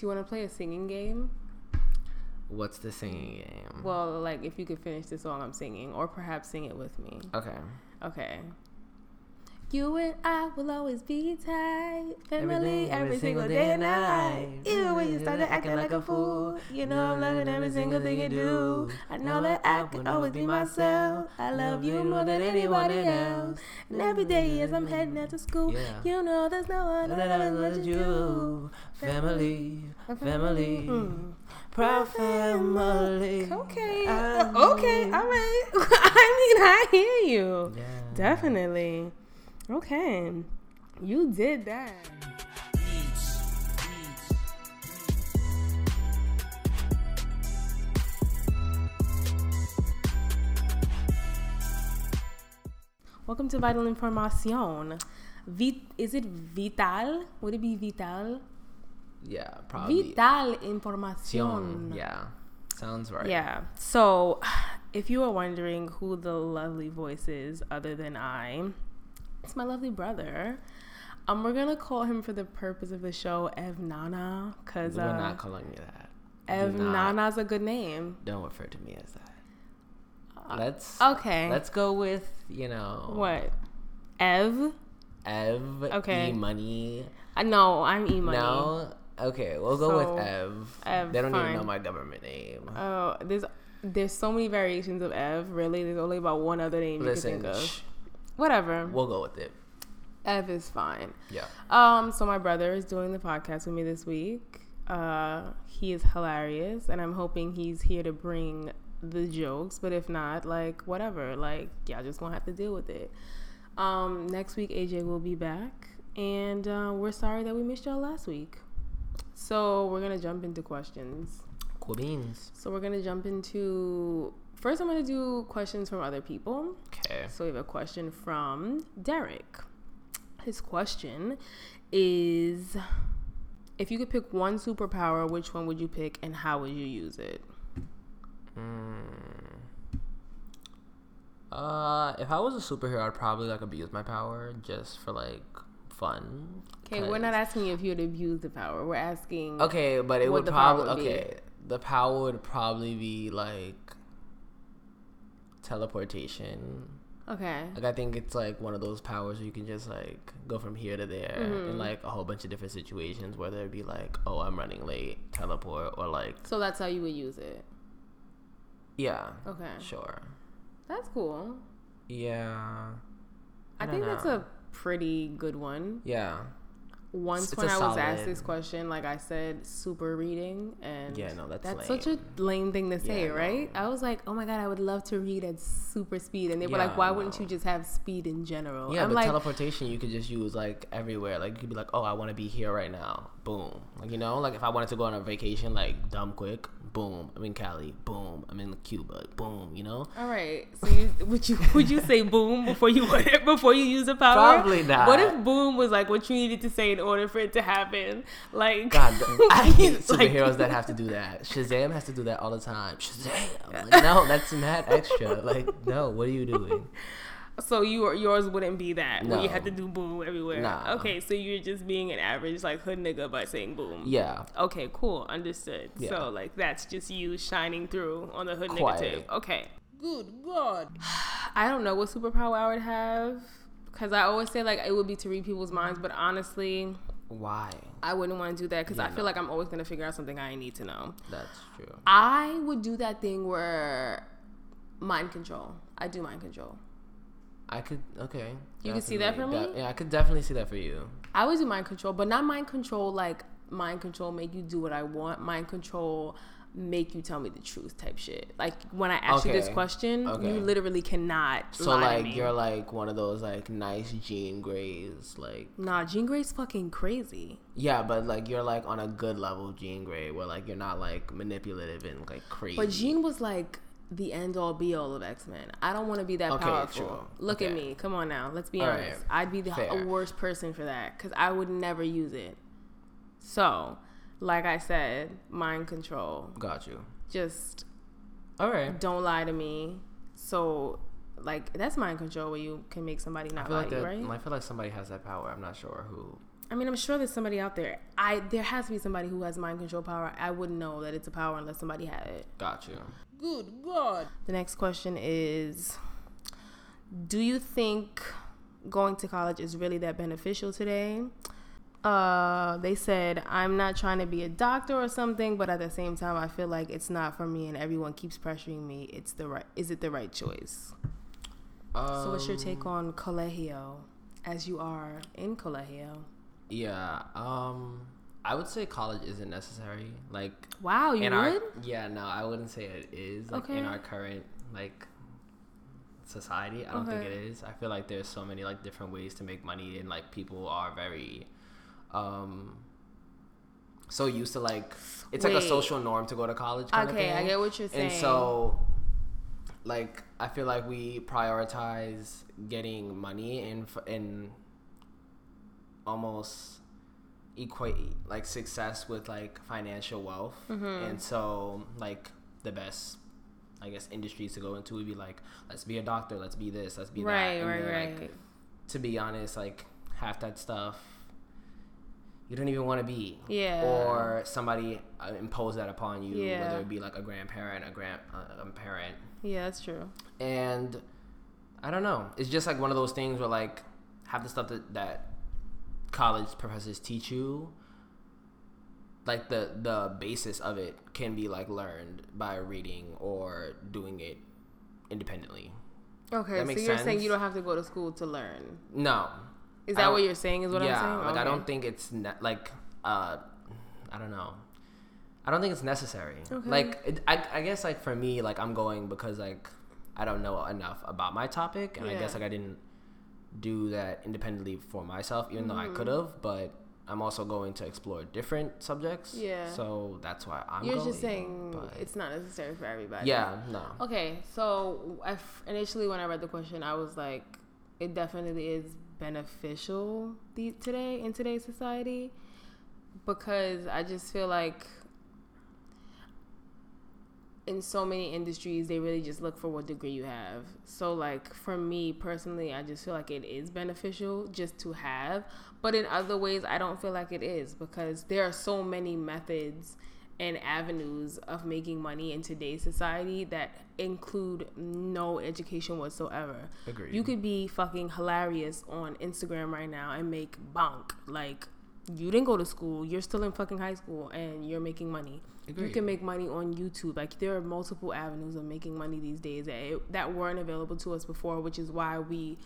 Do you want to play a singing game? What's the singing game? Well, like if you could finish the song I'm singing, or perhaps sing it with me. okay. Okay. You and I will always be tight, family, every, single day and night. Even when you started acting like a fool, you know I'm loving every single thing you do. I know that I can always be myself. I love you more than anybody else. And every day as I'm heading out to school, Yeah. you know there's no one that loves but you. Family, family, Hmm. proud family. Okay. I Uh, okay. All right. I mean, I hear you. Yeah. Definitely. Okay. You did that. Welcome to Vital Information. Vit- is it vital? Would it be vital? Yeah, probably. Vital information. Yeah, sounds right. Yeah. So, if you are wondering who the lovely voice is other than I, it's my lovely brother. Um, we're gonna call him for the purpose of the show Ev Nana, cause We're uh, not calling you that. Ev not- Nana's a good name. Don't refer to me as that. Let's Okay. let's go with you know what? Ev? Ev. Okay. E money. Uh, no, I'm E Money. No. Okay, we'll go So, with Ev. Ev, they don't even know my government name. Oh, there's there's so many variations of Ev. Really, there's only about one other name Listen, you can think of. Whatever. we'll go with it. Ev is fine. Yeah. Um, so my brother is doing the podcast with me this week. Uh, he is hilarious, and I'm hoping he's here to bring the jokes. But if not, like whatever, like y'all just gonna have to deal with it. Um, next week AJ will be back, and uh, we're sorry that we missed y'all last week. So we're gonna jump into questions. Cool beans. So we're gonna jump into first. I'm gonna do questions from other people. Okay. So we have a question from Derek. His question is if you could pick one superpower, which one would you pick and how would you use it? Mm. Uh, if I was a superhero, I'd probably like abuse my power just for like fun. Okay, we're not asking if you'd abuse the power. We're asking Okay, but it would probably would okay. The power would probably be like teleportation. Okay. Like I think it's like one of those powers where you can just like go from here to there Mm-hmm. in like a whole bunch of different situations, whether it be like, oh, I'm running late, teleport, or like, So that's how you would use it. yeah, Okay. sure, That's cool. yeah, I, don't think that's a pretty good one. yeah, Once It's when I was asked this question, like I said, super reading, and Yeah, no, that's that's such a lame. lame thing to say, Yeah, no. right? I was like, oh my god, I would love to read at super speed, and they were Yeah, like, why wouldn't you just have speed in general? yeah. I'm but like, teleportation you could just use like everywhere. Like you could be like, oh, I want to be here right now, boom. Like you know, like if I wanted to go on a vacation, like dumb quick, boom, I'm in Cali, boom, I'm in Cuba, boom. You know, all right. So you, would you would you say boom before you before you use the power? Probably not. What if boom was like what you needed to say in order for it to happen? Like, God, I hate like- superheroes that have to do that. Shazam has to do that all the time. Shazam, like, no, that's mad extra. Like, no, what are you doing? So you yours wouldn't be that where you No. had to do boom everywhere. Nah. Okay, so you're just being an average like hood nigga by saying boom. Yeah, Okay, cool, understood. Yeah. So like that's just you shining through on the hood Quite. negative. Okay. Good God. I don't know what superpower I would have because I always say like it would be to read people's minds, but honestly, why? I wouldn't want to do that because Yeah, I feel no. like I'm always gonna figure out something I need to know. That's true. I would do that thing where mind control. I do mind control. I could okay. You can see that for me? yeah, I could definitely see that for you. I would do mind control, but not mind control like mind control make you do what I want. Mind control make you tell me the truth type shit. Like when I ask you this question, Okay. you literally cannot So lie to like you're like one of those like nice Jean Greys, like Nah, Jean Grey's fucking crazy. yeah, but like you're like on a good level Jean Grey, where like you're not like manipulative and like crazy. But Jean was like the end all be all of X Men. I don't want to be that Okay, powerful. true. Look at me. Come on now. Let's be All honest. right. I'd be the Fair. worst person for that because I would never use it. So, like I said, mind control. got you. Just All right. don't lie to me. So, like that's mind control where you can make somebody I not feel lie like to you, that, right? I feel like somebody has that power. I'm not sure who. I mean, I'm sure there's somebody out there. I there has to be somebody who has mind control power. I wouldn't know that it's a power unless somebody had it. Got you. Good God. The next question is Do you think going to college is really that beneficial today? Uh, they said, I'm not trying to be a doctor or something, but at the same time, I feel like it's not for me and everyone keeps pressuring me. It's the right, is it the right choice? Um, so, what's your take on colegio as you are in colegio? Yeah. Um, I would say college isn't necessary. Like, Wow, you would? our yeah, no, I wouldn't say it is. Like in our current like society, I don't think it is. I feel like there's so many like different ways to make money, and like people are very, um, so used to like it's like a social norm to go to college. Kind of Okay, I get what you're saying. And so, like, I feel like we prioritize getting money and and almost equate like success with like financial wealth. Mm-hmm. And so, like, the best, I guess, industries to go into would be like, let's be a doctor, let's be this, let's be right, that. Right, then, like, right. to be honest, like half that stuff you don't even want to be. Yeah. Or somebody uh, impose that upon you, Yeah. whether it be like a grandparent, a grand uh, a parent, yeah, that's true. and I don't know. It's just like one of those things where like half the stuff that that college professors teach you. Like the the basis of it can be like learned by reading or doing it independently. Okay, so you're saying you don't have to go to school to learn. No, Is that what you're saying? Is what yeah, I'm saying? like I don't think it's ne- like uh, I don't know. I don't think it's necessary. Okay. Like it, I, I guess like for me, like I'm going because like I don't know enough about my topic, and I guess like I didn't do that independently for myself, even though I Mm-hmm. could have. But I'm also going to explore different subjects. Yeah. So that's why I'm. You're going, just saying but- it's not necessary for everybody. Yeah. No. Okay, so I f- initially when I read the question, I was like, it definitely is beneficial the, today in today's society because I just feel like in so many industries they really just look for what degree you have. So like for me personally, I just feel like it is beneficial just to have, but in other ways I don't feel like it is because there are so many methods and avenues of making money in today's society that include no education whatsoever. Agreed. You could be fucking hilarious on Instagram right now and make bonk. Like you didn't go to school, you're still in fucking high school and you're making money. You can make money on YouTube. Like there are multiple avenues of making money these days that that weren't available to us before, which is why we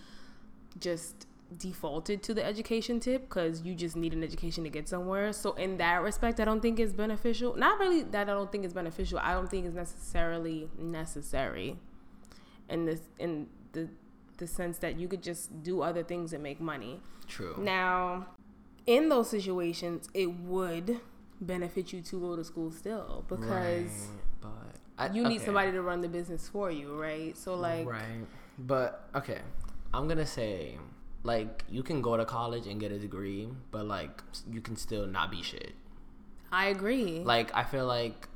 just defaulted to the education tip because you just need an education to get somewhere. So in that respect, I don't think it's beneficial. Not really that I don't think it's beneficial. I don't think it's necessarily necessary. In this in the the sense that you could just do other things and make money. True. Now, in those situations, it would benefit you to go to school still because Right, but I, you need okay. somebody to run the business for you, right? So like right but okay i'm gonna say like you can go to college and get a degree but like you can still not be shit I agree. like i feel like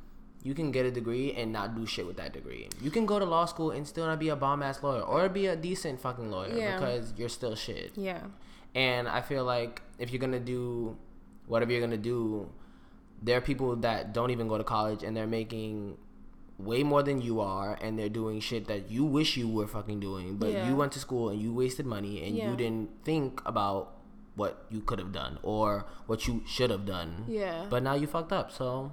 you can get a degree and not do shit with that degree you can go to law school and still not be a bomb ass lawyer or be a decent fucking lawyer Yeah. because you're still shit yeah. and I feel like if you're gonna do whatever you're gonna do, there are people that don't even go to college and they're making way more than you are and they're doing shit that you wish you were fucking doing. But Yeah. you went to school and you wasted money and Yeah. you didn't think about what you could have done or what you should have done. Yeah. But now you fucked up, so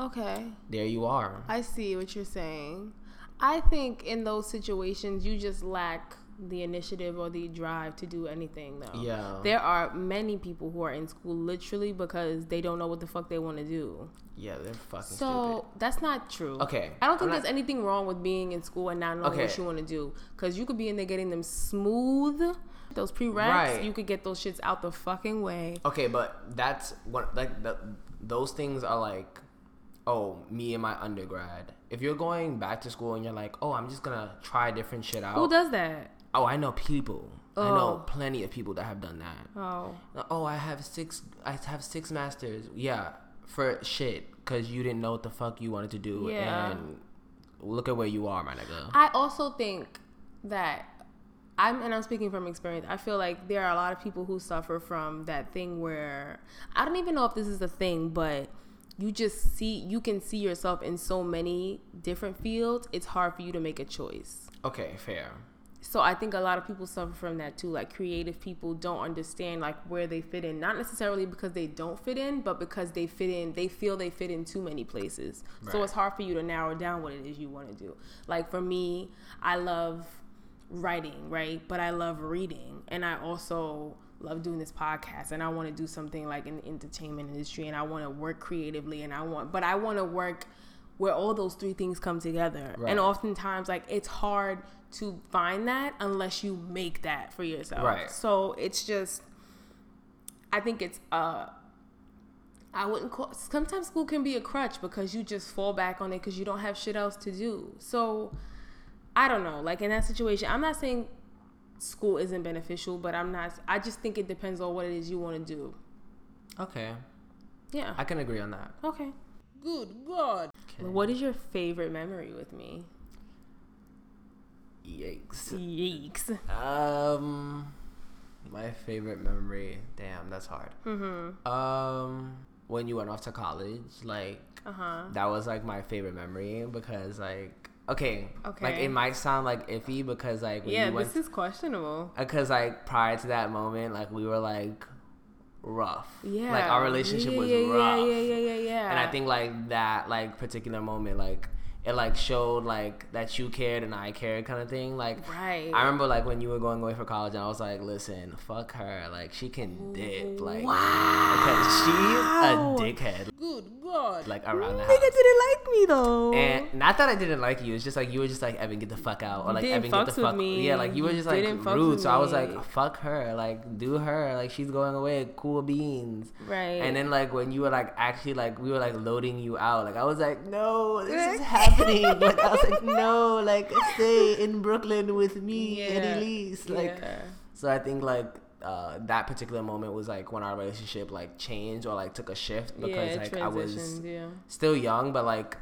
Okay. there you are. I see what you're saying. I think in those situations you just lack the initiative or the drive to do anything though. Yeah. There are many people who are in school literally because they don't know what the fuck they want to do. Yeah, they're fucking So stupid. that's not true. Okay, I don't think not- there's anything wrong with being in school and not knowing what you want to do. Because you could be in there getting them smooth, those prereqs. Right. You could get those shits out the fucking way. Okay, but that's what like the, those things are like. Oh, me and my undergrad. If you're going back to school and you're like, oh, I'm just gonna try different shit out. Who does that? Oh, I know people. Oh. I know Oh. plenty of people that have done that. Oh. Oh, I have six. I have six masters. Yeah, for shit, because you didn't know what the fuck you wanted to do, Yeah. and look at where you are, my nigga. I also think that I'm and I'm speaking from experience. I feel like there are a lot of people who suffer from that thing where I don't even know if this is a thing, but you just see you can see yourself in so many different fields. It's hard for you to make a choice. Okay, fair. So I think a lot of people suffer from that too. Like creative people don't understand like where they fit in, not necessarily because they don't fit in, but because they fit in. They feel they fit in too many places. So it's hard for you to narrow down what it is you want to do. Like for me, I love writing, right? But I love reading, and I also love doing this podcast and I want to do something like in the entertainment industry and I want to work creatively and I want but I want to work where all those three things come together. Right. And oftentimes like it's hard to find that unless you make that for yourself. Right. So it's just I think it's uh I wouldn't call sometimes school can be a crutch because you just fall back on it because you don't have shit else to do. So I don't know. Like in that situation, I'm not saying school isn't beneficial, but I'm not I just think it depends on what it is you want to do. Okay, Yeah. I can agree on that. okay. Good God. Okay. What is your favorite memory with me? Yikes. Yeeks. Um, my favorite memory. Damn, that's hard. Mm-hmm. Um, when you went off to college, like Uh-huh. that was like my favorite memory because like okay, okay, like it might sound like iffy because like when Yeah, this is questionable. because like prior to that moment, like we were like rough. Yeah. like our relationship yeah, was yeah, rough. Yeah, yeah, yeah, yeah, yeah. And I think like that like particular moment, like it like showed like that you cared and I cared kind of thing. Like Right. I remember like when you were going away for college and I was like, listen, fuck her. Like she can dip. Like Wow. she's a dickhead. Good God. Like around the Nigga house. didn't like me though. And not that I didn't like you, it's just like you were just like Evan, get the fuck out, or like Evan, get the fuck. me. Yeah, like you were just like didn't rude. So I was like, fuck her, like do her, like she's going away, cool beans. right. And then like when you were like actually like we were like loading you out, like I was like, no, this is happening. like I was like, no, like stay in Brooklyn with me and Elise. Like yeah. so I think like uh, that particular moment was like when our relationship like changed or like took a shift because yeah, like I was yeah. still young, but like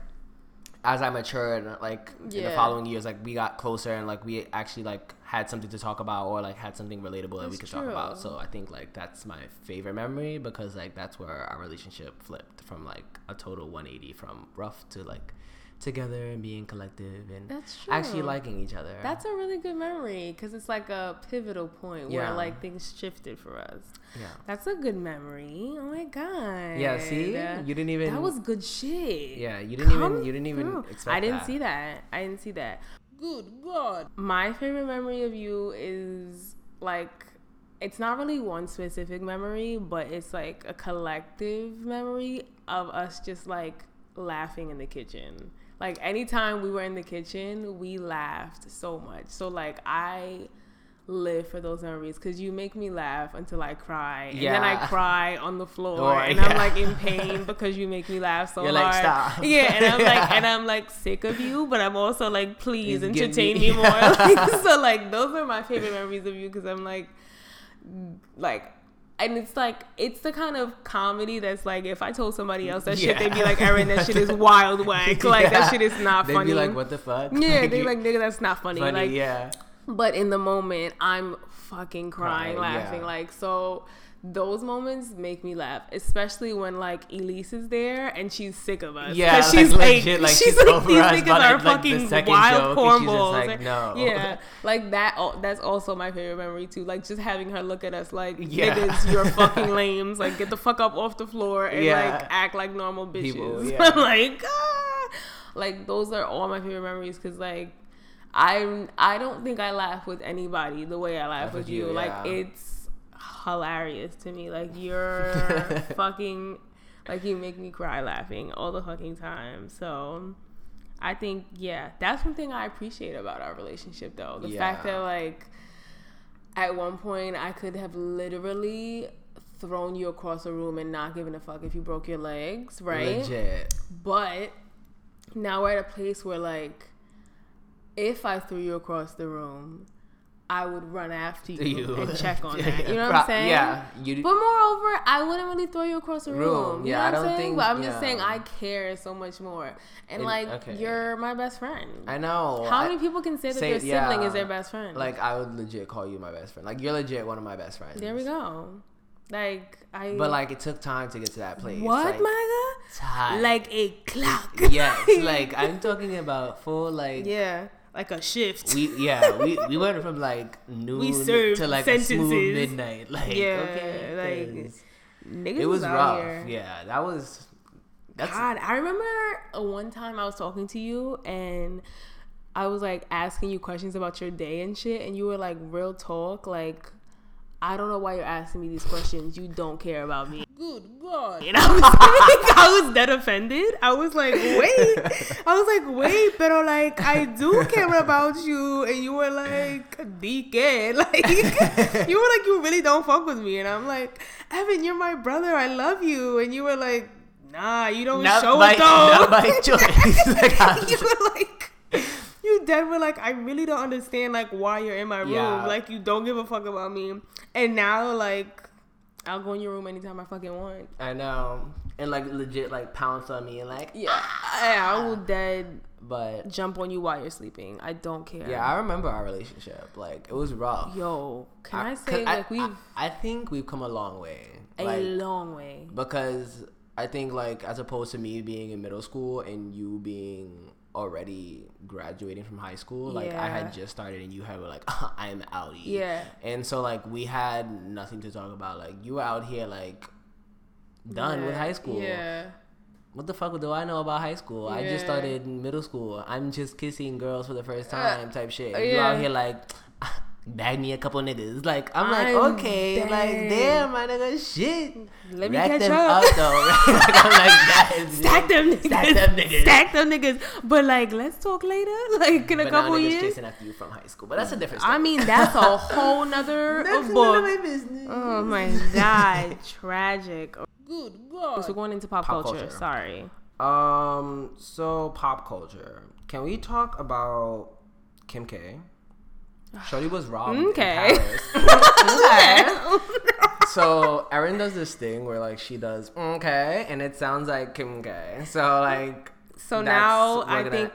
as I matured, like in the following years, like we got closer and like we actually like had something to talk about or like had something relatable that we That's could talk about. So I think like that's my favorite memory because like that's where our relationship flipped from like a total 180 from rough to like together and being collective and That's true. actually liking each other. That's a really good memory because it's like a pivotal point where like things shifted for us. yeah. That's a good memory. Oh my god. Yeah, see? You didn't even That was good shit. Yeah, you didn't Come even you didn't even through. expect I didn't that. see that. I didn't see that. Good God. My favorite memory of you is like it's not really one specific memory, but it's like a collective memory of us just like laughing in the kitchen. Like anytime we were in the kitchen, we laughed so much. So like I live for those memories because you make me laugh until I cry, and then I cry on the floor, Or- and I'm like in pain because you make me laugh so You're hard. like. Yeah, and I'm like, and I'm like sick of you, but I'm also like, please Please entertain me- me more. Like, so like those are my favorite memories of you because I'm like, like. And it's like it's the kind of comedy that's like if I told somebody else that shit, they'd be like, "Erin, that shit is wild whack. Like Yeah. that shit is not funny. They'd be like, what the fuck? yeah, they you- like, "Nigga, that's not funny." funny, like, yeah. but in the moment, I'm fucking crying, Crying, laughing. yeah. Like, so those moments make me laugh, especially when like Elise is there and she's sick of us. Yeah, 'Cause like, she's like, legit, like, she's she's like, these us niggas are like, fucking wild cornballs. like, no. Yeah, like that. That's also my favorite memory too. Like just having her look at us like, Yeah. niggas, you're fucking lames. Like get the fuck up off the floor and Yeah. like act like normal bitches. People, yeah. Like, ah. like those are all my favorite memories because like. I I don't think I laugh with anybody the way I laugh with with you. you, Like it's hilarious to me. Like you're fucking like you make me cry laughing all the fucking time. So I think yeah, that's one thing I appreciate about our relationship though. The fact that like at one point I could have literally thrown you across the room and not given a fuck if you broke your legs, right? Legit. But now we're at a place where like if I threw you across the room, I would run after you, You. and check on that. You know what I'm saying? yeah, you- But moreover, I wouldn't really throw you across the room. Room, You yeah, know I what I'm don't saying? think- But I'm just saying I care so much more. And And- like okay. you're my best friend. I know. How I- many people can say that say- their sibling yeah. is their best friend? Like I would legit call you my best friend. Like you're legit one of my best friends. there we go. Like I. But like it took time to get to that place. what, like, my time. Like a clock. yes, like I'm talking about full like yeah, like a shift. we yeah we, we went from like noon to like a smooth midnight. Like Yeah, okay, like, Niggas it was rough. here. Yeah, that was that's God, I remember one time I was talking to you and I was like asking you questions about your day and shit, and you were like, real talk, like, I don't know why you're asking me these questions. You don't care about me. Good God. And I was like, I was dead offended. I was like, wait. I was like, wait, pero like, I do care about you. And you were like, DK. Like, you were like, you really don't fuck with me. And I'm like, Evan, you're my brother. I love you. And you were like, nah, you don't not show my, it though. not my choice. like, you were like, you dead were like, I really don't understand like why you're in my room. Yeah. Like you don't give a fuck about me. And now like, I'll go in your room anytime I fucking want. I know, and like legit like pounce on me and like Yeah, I, I will dead But jump on you while you're sleeping. I don't care. yeah, I remember our relationship. Like it was rough. Yo, can I say like we've I, I think we've come a long way. a Like, long way. because I think like as opposed to me being in middle school and you being already graduating from high school, like I had just started and you had were like I'm out. Yeah. And so like we had nothing to talk about. Like you were out here like done with high school. Yeah. What the fuck do I know about high school? I just started middle school. I'm just kissing girls for the first uh, time type shit. Uh, you out here like bag me a couple niggas. Like I'm like, I'm okay, dead. like damn my nigga shit. Let me Rack catch them up. up though. like, I'm like that. Stack them niggas. Stack them niggas. Stack them niggas. But like, let's talk later. Like in a couple years. But now couple niggas years. chasing after you from high school. But that's a different story. I mean, that's a whole nother that's book. of my business. Oh my god, tragic. Good god. So going into pop, Pop culture. culture. Sorry. Um, so pop culture. Can we talk about Kim K? Shorty was robbed Okay. Paris. so Erin does this thing where like she does okay, and it sounds like Kim K. So like So now I think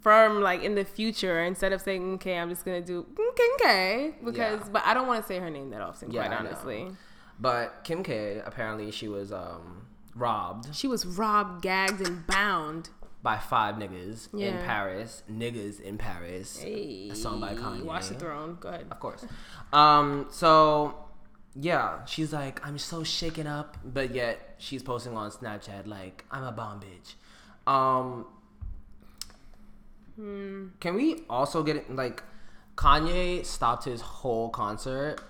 from like in the future, instead of saying okay, I'm just gonna do okay because, Yeah. but I don't want to say her name that often. Yeah, quite honestly, But Kim K apparently she was um robbed she was robbed, gagged, and bound. By five niggas in Paris. Niggas in Paris. Hey, A song by Kanye. Watch the throne. Go ahead. Of course. Um, so yeah, she's like, I'm so shaken up, but yet she's posting on Snapchat like, I'm a bomb bitch. Um, Hmm. can we also get it like Kanye stopped his whole concert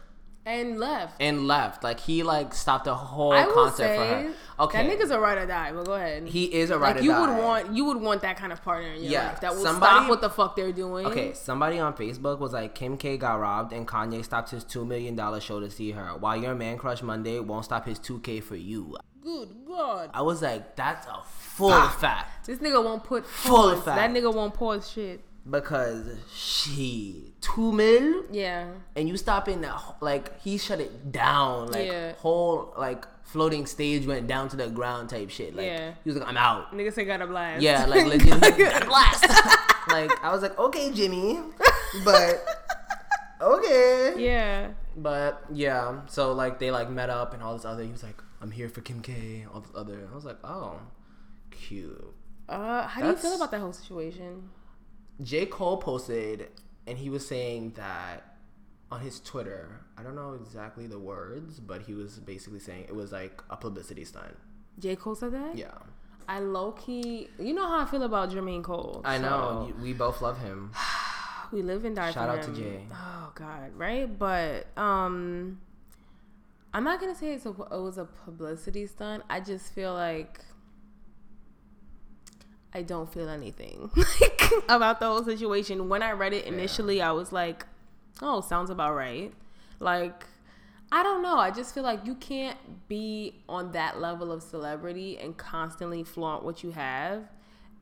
And left. and left. Like he like stopped the whole I concert for her. Okay. that nigga's a ride or die. But go ahead. he is a ride like or you die. would want, you would want that kind of partner in your Yeah, life that will somebody- stop what the fuck they're doing. Okay, somebody on Facebook was like, Kim K got robbed and Kanye stopped his $2 million show to see her, while your man crush Monday won't stop his 2K for you. Good God. I was like, that's a full Fact. fact. This nigga won't put Full pause. fact. That nigga won't pause shit. Because she, 2 mil, Yeah. and you stopping that, like, he shut it down. Like, Yeah. whole, like, floating stage went down to the ground type shit. Like, Yeah. he was like, I'm out. Nigga say got a blast. Yeah, like, legit, got a blast. like, I was like, okay, Jimmy, but, okay. Yeah. But yeah, so like they like met up and all this other. He was like, "I'm here for Kim K." All this other. I was like, "Oh, cute." Uh, how do you feel about that whole situation? J Cole posted, and he was saying that on his Twitter. I don't know exactly the words, but he was basically saying it was like a publicity stunt. J. Cole said that? Yeah, I low key, you know how I feel about Jermaine Cole. I know. so You- We both love him. we live and die Shout out to him. Jay. Oh God, right? But um, I'm not gonna say it's a, it was a publicity stunt. I just feel like I don't feel anything like about the whole situation. When I read it initially, I was like, "Oh, sounds about right." Like, I don't know. I just feel like you can't be on that level of celebrity and constantly flaunt what you have.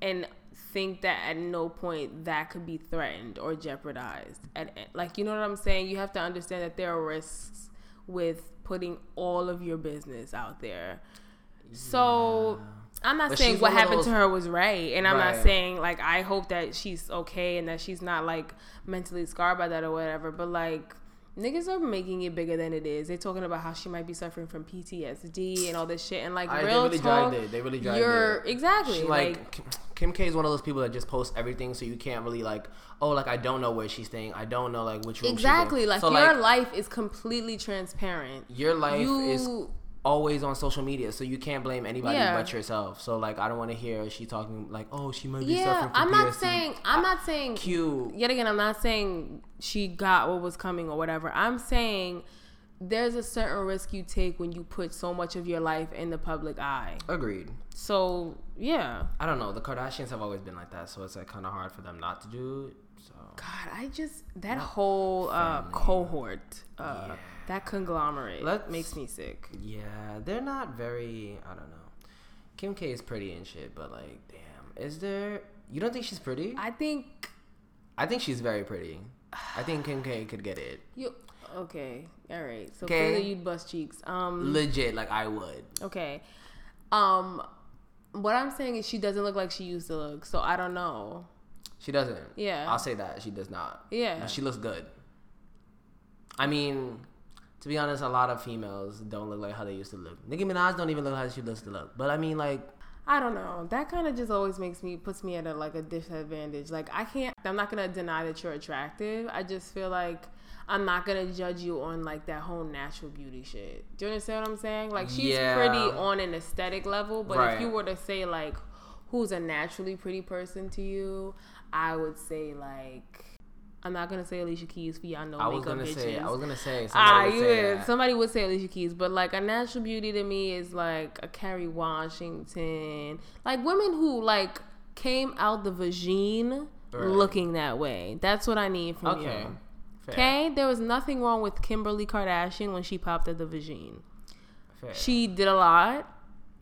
And think that at no point that could be threatened or jeopardized. And like you know what I'm saying? You have to understand that there are risks with putting all of your business out there. So I'm not But saying what happened those- to her was right, and I'm not saying like I hope that she's okay and that she's not like mentally scarred by that or whatever. But like niggas are making it bigger than it is. They're talking about how she might be suffering from PTSD and all this shit, and like I, they really talk, it. They really dragged you're it. exactly She, like, like, Kim- K is one of those people that just posts everything, so you can't really like, oh, like I don't know where she's staying. I don't know like which room. exactly like so, your like, life is completely transparent. your life is You always on social media, so you can't blame anybody Yeah. but yourself. So like, I don't want to hear she talking like, oh, she might be yeah, suffering from I'm not saying I'm not saying Cute. yet again, I'm not saying she got what was coming or whatever. I'm saying there's a certain risk you take when you put so much of your life in the public eye. Agreed. So yeah, I don't know. The Kardashians have always been like that, so it's like kind of hard for them not to do. it. So God, I just that whole uh, cohort, uh, Yeah. That conglomerate Let's- makes me sick. yeah, they're not very. I don't know. Kim K is pretty and shit, but like, damn, is there? You don't think she's pretty? I think I think she's very pretty. I think Kim K could get it. you okay. All right, so clearly you'd bust cheeks. Um, Legit, like I would. okay. Um, what I'm saying is she doesn't look like she used to look. So I don't know. She doesn't. Yeah. I'll say that she does not. Yeah. But she looks good. I mean, to be honest, a lot of females don't look like how they used to look. Nicki Minaj don't even look how she used to look. But I mean, like, I don't know. That kind of just always makes me puts me at a like a disadvantage. Like I can't. I'm not gonna deny that you're attractive. I just feel like I'm not gonna judge you on like that whole natural beauty shit. Do you understand what I'm saying? Like she's Yeah. pretty on an aesthetic level, but Right. if you were to say like who's a naturally pretty person to you, I would say like I'm not gonna say Alicia Keys for y'all know I was makeup gonna bitches. say, I was gonna say, somebody Ah, would you would. that. Somebody would say Alicia Keys, but like a natural beauty to me is like a Kerry Washington, like women who like came out the vagine Right. looking that way. That's what I need from Okay. you. Fair. Okay, there was nothing wrong with Kimberly Kardashian when she popped at the vagine. Fair. She did a lot.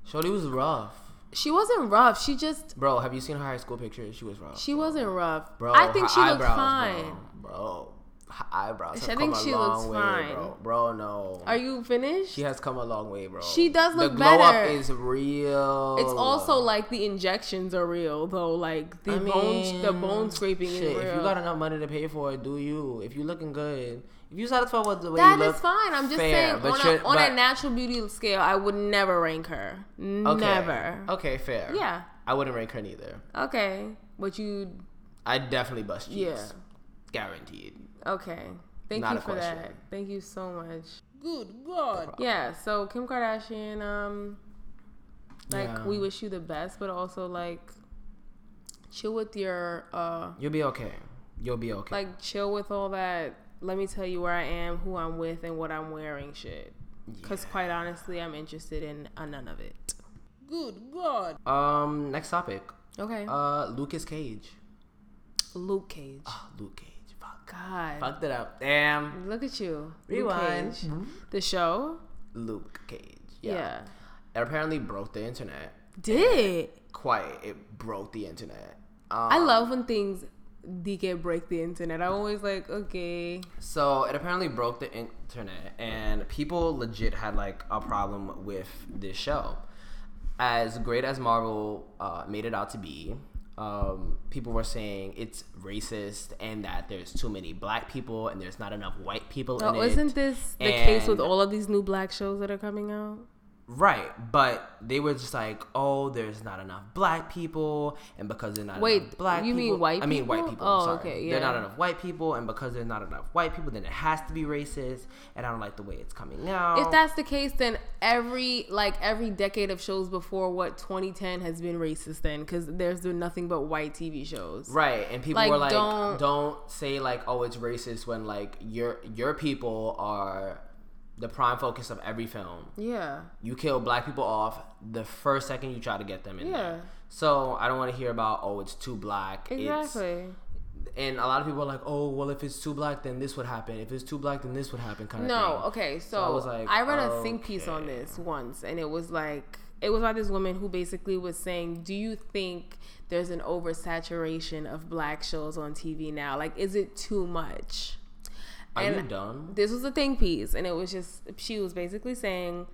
Shorty was rough. She wasn't rough. She just Bro, have you seen her high school pictures? She was rough. she wasn't rough. Bro, I think she looked fine. Bro, bro. her eyebrows. I think she looks way, fine. Bro. bro, no. Are you finished? She has come a long way, bro. She does look The glow better. up is real. It's also like the injections are real though. Like the I bone, the bone scraping Shit, is real. if you got enough money to pay for it, do you? If you looking good, if you satisfied with the way That you look, is fine. I'm just fair, saying but on, a, on but- a natural beauty scale, I would never rank her. okay. Never. Okay, fair. Yeah. I wouldn't rank her neither. Okay. But you. I'd definitely bust cheeks. Yeah. Guaranteed. Okay. Thank Not you a for question. that. Thank you so much. Good God. Yeah. So Kim Kardashian, um, like Yeah. we wish you the best, but also like chill with your uh You'll be okay. You'll be okay. like chill with all that let me tell you where i am who i'm with and what i'm wearing shit because quite honestly i'm interested in uh, none of it good god um, next topic. okay Uh, Lucas Cage. luke cage Oh, Luke Cage. Fuck. god Fucked it up. Damn. look at you Rewind. luke cage the show Luke Cage. yeah, Yeah. It apparently broke the internet. did Quite. It broke the internet. Um, i love when things DK break the internet i'm always like okay So it apparently broke the internet, and people legit had like a problem with this show. As great as Marvel uh, made it out to be, um, people were saying it's racist and that there's too many black people and there's not enough white people in oh, it. isn't this the case with all of these new black shows that are coming out Right, but they were just like, "Oh, there's not enough black people, and because there's not Wait, enough black you mean people, white I mean white people? people. Oh, sorry. okay, They're not enough white people, and because there's not enough white people, then it has to be racist, and I don't like the way it's coming out. If that's the case, then every like every decade of shows before what 2010 has been racist then because there's been nothing but white TV shows. right, and people Like, were like, don't- don't... say like, "Oh, it's racist," when like your your people are the prime focus of every film. Yeah. You kill black people off the first second you try to get them in Yeah. there. So I don't want to hear about, "Oh, it's too black." It's, Exactly. and a lot of people are like, "Oh, well, if it's too black, then this would happen. If it's too black, then this would happen." Kind of No, thing. okay. So, I was like, I read a think piece on this once, and it was like it was about this woman who basically was saying, "Do you think there's an oversaturation of black shows on TV now? Like, is it too much?" Are And you dumb? This was a thing piece, and it was just she was basically saying,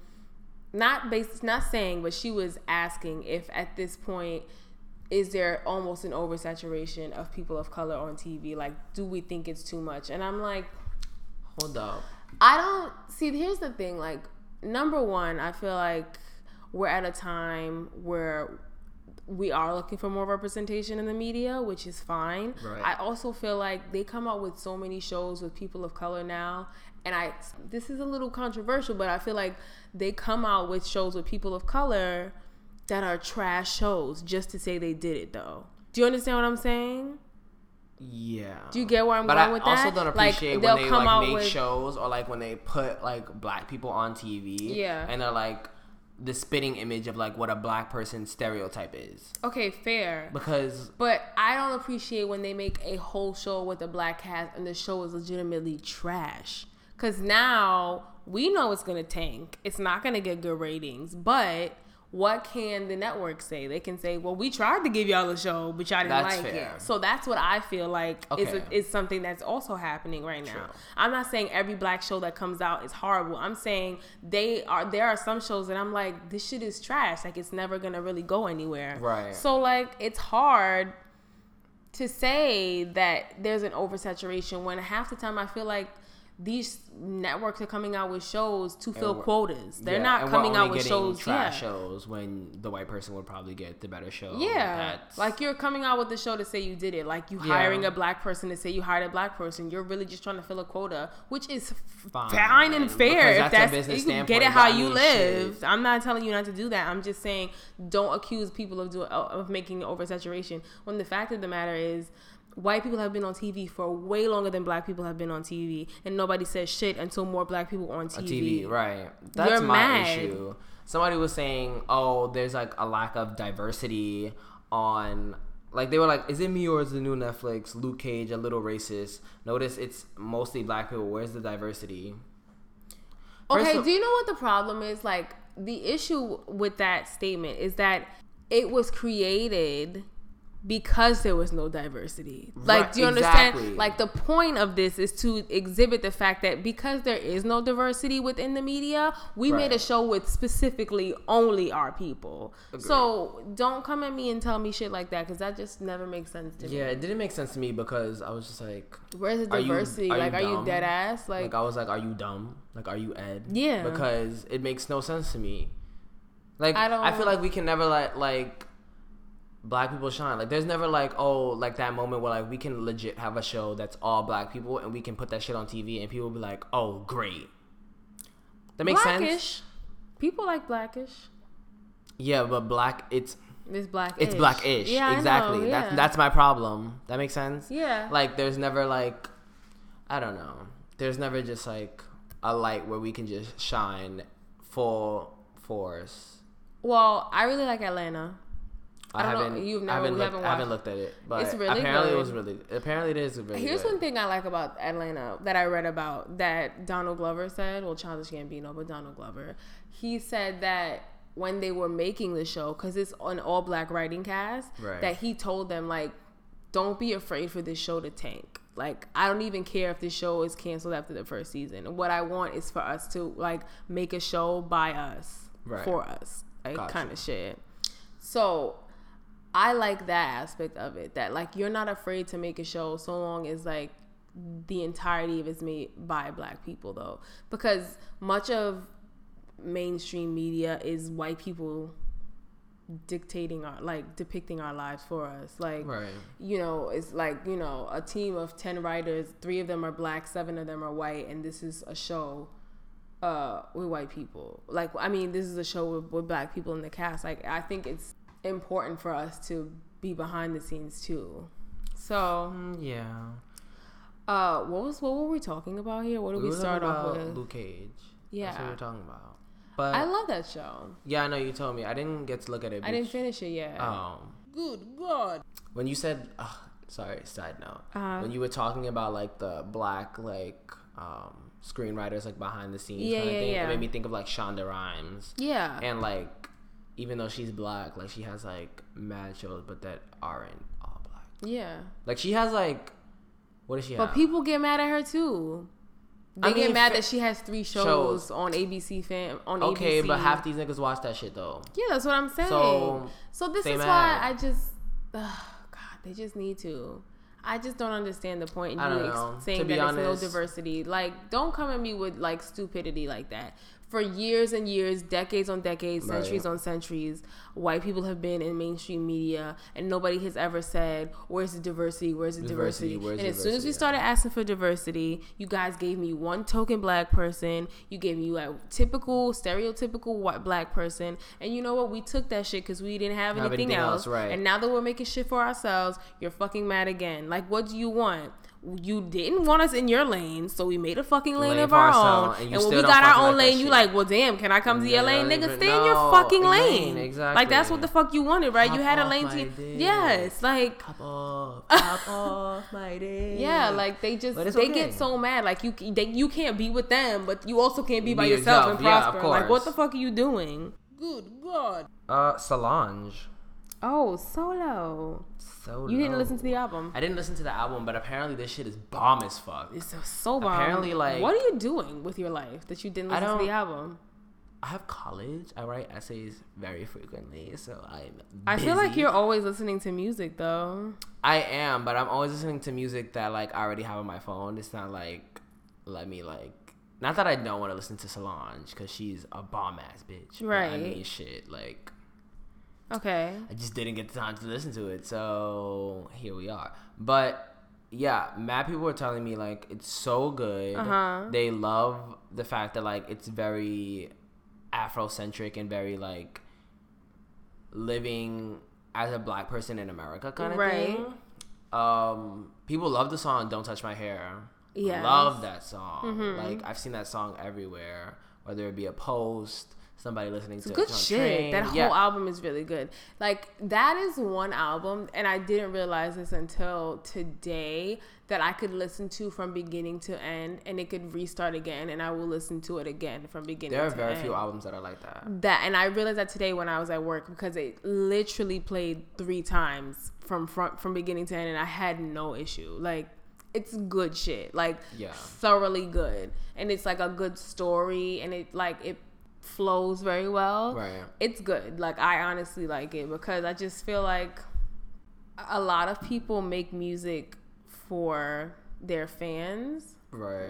not bas not saying, but she was asking if at this point is there almost an oversaturation of people of color on TV? Like, do we think it's too much? And I'm like, Hold up. I don't see. Here's the thing. Like, number one, I feel like we're at a time where we are looking for more representation in the media, which is fine. Right. I also feel like they come out with so many shows with people of color now, and I this is a little controversial, but I feel like they come out with shows with people of color that are trash shows just to say they did it though. Do you understand what I'm saying? Yeah. Do you get where I'm going? but going I with also don't appreciate they'll when they come like out make with- shows or like when they put like black people on TV. Yeah. And they're like the spitting image of like what a black person stereotype is. Okay, fair. Because But I don't appreciate when they make a whole show with a black cast and the show is legitimately trash. Cause now we know it's gonna tank. It's not gonna get good ratings. But what can the network say? They can say, "Well, we tried to give y'all a show, but y'all didn't That's like fair. it." So that's what I feel like is a, is something that's also happening right now. True. I'm not saying every black show that comes out is horrible. I'm saying they are. There are some shows that I'm like, this shit is trash. Like it's never gonna really go anywhere. Right. So like it's hard to say that there's an oversaturation when half the time I feel like these networks are coming out with shows to fill quotas. They're yeah, not coming out with shows. trash yeah. shows when the white person would probably get the better show. Yeah, like you're coming out with the show to say you did it. Like you Yeah. hiring a black person to say you hired a black person. You're really just trying to fill a quota, which is Fine, fine, and fair. because If that's that's business you can get it how you live. I'm not telling you not to do that. I'm just saying don't accuse people of doing of making oversaturation when the fact of the matter is. White people have been on TV for way longer than black people have been on TV, and nobody says shit until more black people on on TV. TV, right? That's You're my mad. issue. Somebody was saying, "Oh, there's like a lack of diversity on." Like they were like, "Is it me or is the new Netflix Luke Cage a little racist?" Notice it's mostly black people. Where's the diversity? First Okay, of- do you know what the problem is? Like the issue with that statement is that it was created because there was no diversity. Like, Right, do you understand? exactly. Like the point of this is to exhibit the fact that because there is no diversity within the media, we made a show with specifically only our people. So don't come at me and tell me shit like that because that just never makes sense to me. Yeah, it didn't make sense to me because I was just like, Where's the Are you- diversity? are you like, are you dead ass? Like, like I was like, "Are you dumb? Like, are you Ed?" Yeah. because it makes no sense to me. Like I don't. I feel like we can never let like black people shine. Like there's never like oh like that moment where like we can legit have a show that's all black people and we can put that shit on TV and people will be like oh great. That makes sense. blackish. sense. People like blackish. Yeah, but black it's It's black. it's blackish. Yeah, I exactly. know, yeah. That's that's my problem. That makes sense. Yeah. Like there's never like I don't know. There's never just like a light where we can just shine full force. Well, I really like Atlanta. I, I don't know, haven't. you've I never- haven't looked, haven't I haven't looked at it, but It's really apparently good. it was really. Apparently it is really. Here's good. one thing I like about Atlanta that I read about that Donald Glover said. Well, Childish Gambino, but Donald Glover. He said that when they were making the show, because it's an all black writing cast, Right. that he told them like, don't be afraid for this show to tank. Like I don't even care if this show is canceled after the first season. What I want is for us to like make a show by us Right. for us, like Gotcha. kind of shit. So I like that aspect of it. That like you're not afraid to make a show so long as like the entirety of it's made by black people though. Because much of mainstream media is white people dictating our like depicting our lives for us. Like Right. you know, it's like, you know, a team of 10 writers, 3 of them are black, 7 of them are white and this is a show uh with white people. Like I mean, this is a show with, with black people in the cast. Like I think it's important for us to be behind the scenes too. So, Mm, yeah. uh what was what were we talking about here? What did we, were start off with? Luke Cage. Yeah, That's what we were talking about. But I love that show. yeah, I know you told me. I didn't get to look at it. I didn't finish it yet. Um, Good God. when you said, uh, sorry, side note. Uh-huh. When you were talking about like the black like um screenwriters like behind the scenes Yeah, kind of yeah, thing, yeah. it made me think of like Shonda Rhimes Yeah. and like even though she's black, like she has like mad shows, but that aren't all black. Yeah. Like she has like, what does she have? But people get mad at her too. They I get mean, mad fa- that she has three shows, shows. on ABC fam on okay, ABC. but half these niggas watch that shit though. Yeah, that's what I'm saying. So, So, this is mad. why I just, ugh, God, they just need to. I just don't understand the point in you ex- saying that be there's no diversity. Like, don't come at me with like stupidity like that. For years and years, decades on decades, Right. centuries on centuries, white people have been in mainstream media, and nobody has ever said, "Where's the diversity? Where's the diversity?" Diversity, where's and as soon as we diversity? started asking for diversity, you guys gave me one token black person. You gave me a typical, stereotypical white black person, and you know what? We took that shit because we didn't have Have anything, anything else. else, right. And now that we're making shit for ourselves, you're fucking mad again. Like, what do you want? You didn't want us in your lane, so we made a fucking lane, Lane of our own. and And, when we got our own like lane, you shit. like, well, damn, can I come to your Yeah, lane, don't nigga? even- Stay in your fucking lane, lane. exactly. Like that's what the fuck you wanted, right? you had a lane my to. dick. Yes, like Pop off, pop off my day. yeah, like they just But it's they okay. get so mad. Like you they, you can't be with them, but you also can't be by yourself yourself. and Yeah, of prosper. like what the fuck are you doing? Good God. Uh, Solange. Oh, solo. Solo. You didn't listen to the album. I didn't listen to the album, but apparently this shit is bomb as fuck. It's so, so bomb. Apparently, like- what are you doing with your life that you didn't listen to the album? I have college. I write essays very frequently, so I'm. I feel like you're always listening to music though. I am, but I'm always listening to music that like I already have on my phone. It's not like let me like. Not that I don't want to listen to Solange because she's a bomb ass bitch. but I mean, shit. Like Okay. I just didn't get the time to listen to it, so here we are. But yeah, mad people were telling me like it's so good. Uh-huh. They love the fact that like it's very Afrocentric and very like living as a black person in America kind of Right. thing. Um, people love the song "Don't Touch My Hair." Yeah, love that song. Mhm. Like I've seen that song everywhere, whether it be a post, somebody listening to It's it good shit. train. That whole Yeah. album is really good. Like that is one album, and I didn't realize this until today that I could listen to from beginning to end, and it could restart again, and I will listen to it again from beginning. To end. There are to very end. few albums that are like that. that and I realized that today when I was at work because it literally played three times from front from beginning to end and I had no issue. Like it's good shit. Like Yeah. thoroughly good. And it's like a good story and it like it flows very well. Right. It's good. Like I honestly like it because I just feel like a lot of people make music for their fans Right.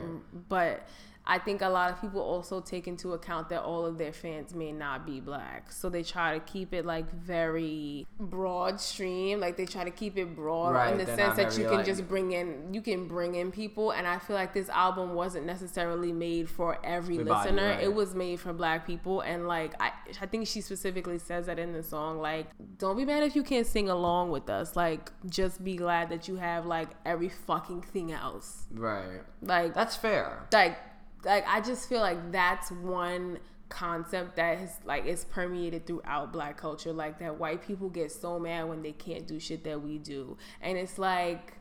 but I think a lot of people also take into account that all of their fans may not be black. So they try to keep it like very broad stream. Like they try to keep it broad Right, in the sense that you can like- just bring in you can bring in people and I feel like this album wasn't necessarily made for every Everybody, listener. right. It was made for black people and like I I think she specifically says that in the song like don't be mad if you can't sing along with us. Like just be glad that you have like every fucking thing else. Right. Like That's fair. like like I just feel like that's one concept that is like is permeated throughout black culture like that white people get so mad when they can't do shit that we do. And it's like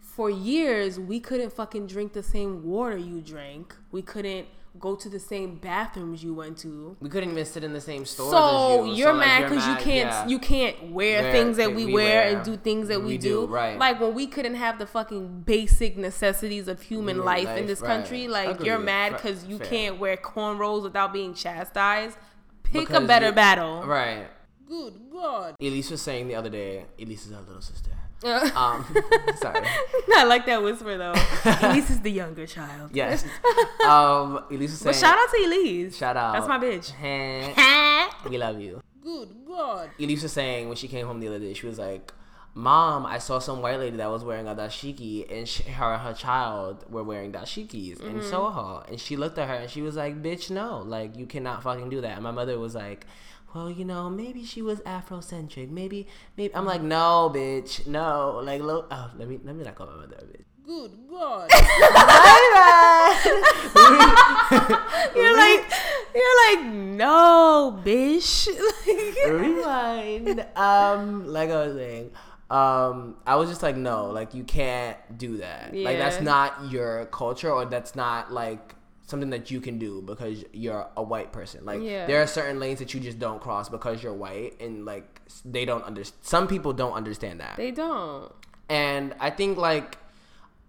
for years we couldn't fucking drink the same water you drank. We couldn't go to the same bathrooms you went to We couldn't even sit in the same store. so you. you're like, mad because you can't yeah. you can't wear Wear things that we, we wear, wear. and do things that we, We do. do, right. Like when we couldn't have the fucking basic necessities of human Human life, in this right. country. Like you're mad because you Fair. can't wear cornrows without being chastised. Pick a better battle. Right. Good God. Elise was saying the other day. Elise is our little sister. Um, sorry. I like that whisper though. Elise is the younger child. Yes. Um, Elise was saying. But shout out to Elise. Shout out. That's my bitch. we love you. Good God. Elise was saying when she came home the other day, she was like, "Mom, I saw some white lady that was wearing a dashiki, and she, her and her child were wearing dashikis in Mm-hmm. Soho." And she looked at her and she was like, "Bitch, no! Like you cannot fucking do that." And my mother was like. Well, you know, maybe she was Afrocentric. Maybe, maybe I'm like, no, bitch, no. Like, lo- oh, let me let me not call my mother a bitch. Good God. You're like, you're like, no, bitch. rewind. Um, like I was saying, um, I was just like, no, like you can't do that. Like that's not your culture, or that's not like something that you can do because you're a white person. Like Yeah. there are certain lanes that you just don't cross because you're white, and like they don't understand. Some people don't understand that, They don't. and I think like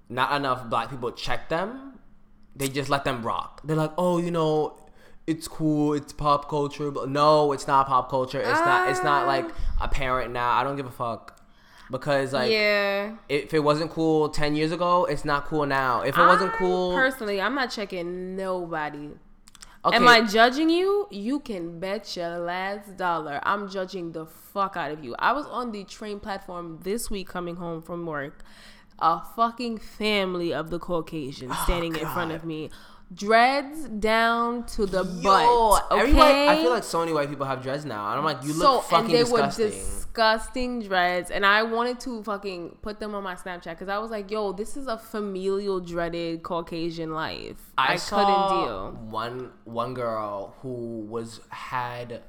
not enough black people check them. They just let them rock. They're like, oh, you know. It's cool. It's pop culture, but no, it's not pop culture. It's not. It's not Ah. like apparent now. I don't give a fuck because like yeah. if it wasn't cool 10 years ago it's not cool now if it wasn't cool Personally, I'm not checking nobody. okay Am I judging you? You can bet your last dollar. I'm judging the fuck out of you. I was on the train platform this week coming home from work. A fucking family of the Caucasians oh, standing in front Oh, of me. Dreads down to the Yo, butt. Okay? I feel like so many white people have dreads now. And I'm like, you look fucking and they disgusting. were disgusting dreads, and I wanted to fucking put them on my Snapchat because I was like, "Yo, this is a familial dreaded Caucasian life." I, I, couldn't deal. one one girl who was had,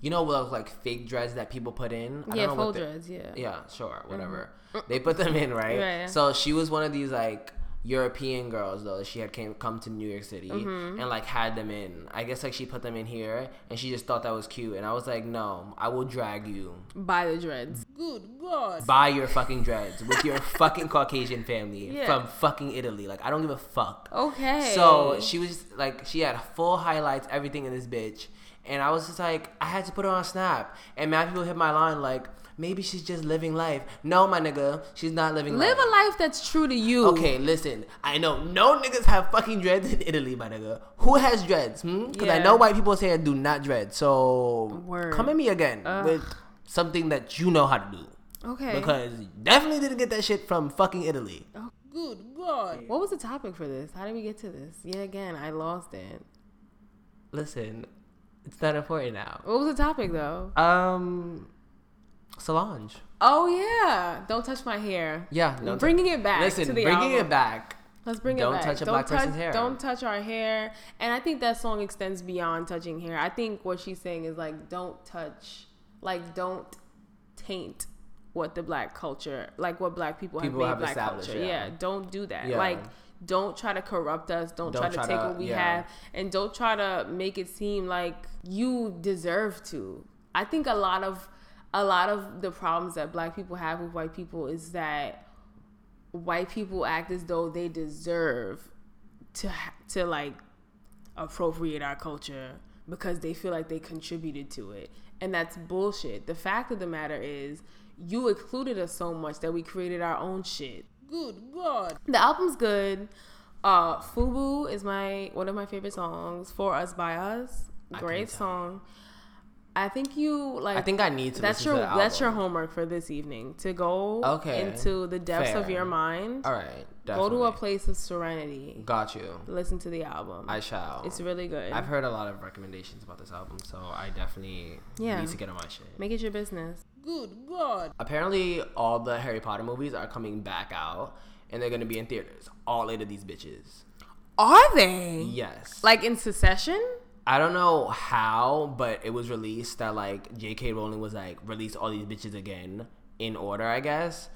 you know, those like fake dreads that people put in. I Yeah, don't know the- dreads. Yeah. Yeah, sure, whatever. Mm-hmm. They put them in, right? Right. So she was one of these like European girls though. She had came come to New York City Mm-hmm. and like had them in. I guess like she put them in here and she just thought that was cute. And I was like, no, I will drag you By the dreads. Good God. buy your fucking dreads with your fucking Caucasian family Yeah. from fucking Italy. Like I don't give a fuck. Okay. So she was like, she had full highlights, everything in this bitch, and I was just like, I had to put her on Snap, and mad people hit my line like, maybe she's just living life. No, my nigga, she's not living live life. a life that's true to you. Okay, listen. I know no niggas have fucking dreads in Italy, my nigga. Who has dreads? Because I Yeah. know white people say I do not dread. So Word. come at me again Ugh. with something that you know how to do. Okay. Because you definitely didn't get that shit from fucking Italy. Oh, good God. What was the topic for this? How did we get to this? Yeah, again, I lost it. Listen, it's not important now. What was the topic though? Um, Solange. Oh yeah, don't touch my hair. Yeah, no, bringing it back. Listen, to the bringing album. it back. Let's bring Don't it back. touch a don't black touch, person's hair. Don't touch our hair. And I think that song extends beyond touching hair. I think what she's saying is like, don't touch, like, don't taint what the black culture, like what black people, People have have made black culture. yeah. Yeah. don't do that. Yeah. Like, don't try to corrupt us. Don't, Don't try to try take to- what we yeah. have, and don't try to make it seem like you deserve to. I think a lot of a lot of the problems that black people have with white people is that white people act as though they deserve to to like appropriate our culture because they feel like they contributed to it. And that's bullshit. The fact of the matter is you included us so much that we created our own shit. Good god. The album's good. Uh fubu is my one of my favorite songs. For us by us. Great song i think you like I think I need to. that's your to the that's your homework for this evening to go Okay. into the depths of your mind All right, go to a place of serenity Got you. listen to the album I shall. it's really good I've heard a lot of recommendations about this album, so I definitely Yeah. need to get on my shit. make it your business good god Apparently, all the Harry Potter movies are coming back out, and they're gonna be in theaters. All eight of these bitches. are they Yes. like in succession I don't know how, but it was released that like J.K. Rowling was like release all these bitches again in order, I guess,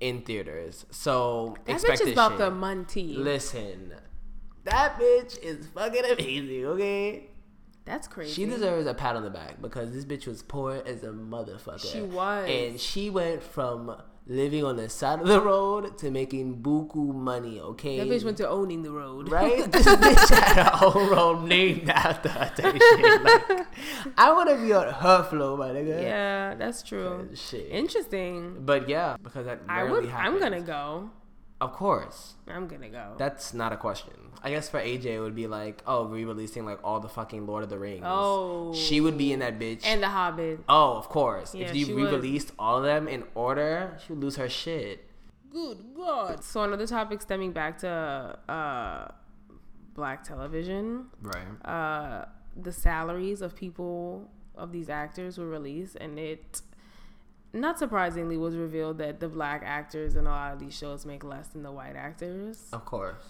in theaters. So that expect bitch is about shit. the money Listen, that bitch is fucking amazing. Okay, that's crazy she deserves a pat on the back because this bitch was poor as a motherfucker. She was. and she went from living on the side of the road to making buku money. Okay, that bitch went to owning the road Right? this bitch had her own road named after her. type. Like, I want to be on her flow, my nigga. yeah that's true Shit. interesting But yeah, because that i rarely would happens. i'm gonna go Of course. i'm gonna go That's not a question. I guess for AJ, it would be like, oh, re-releasing like all the fucking Lord of the Rings. Oh. She would be in that bitch. and the hobbit oh, of course. Yeah, if you re-released all of them in order, she would lose her shit. Good God. So another topic stemming back to uh, black television, Right. uh, the salaries of people of these actors were released, and it, not surprisingly, was revealed that the black actors in a lot of these shows make less than the white actors. Of course.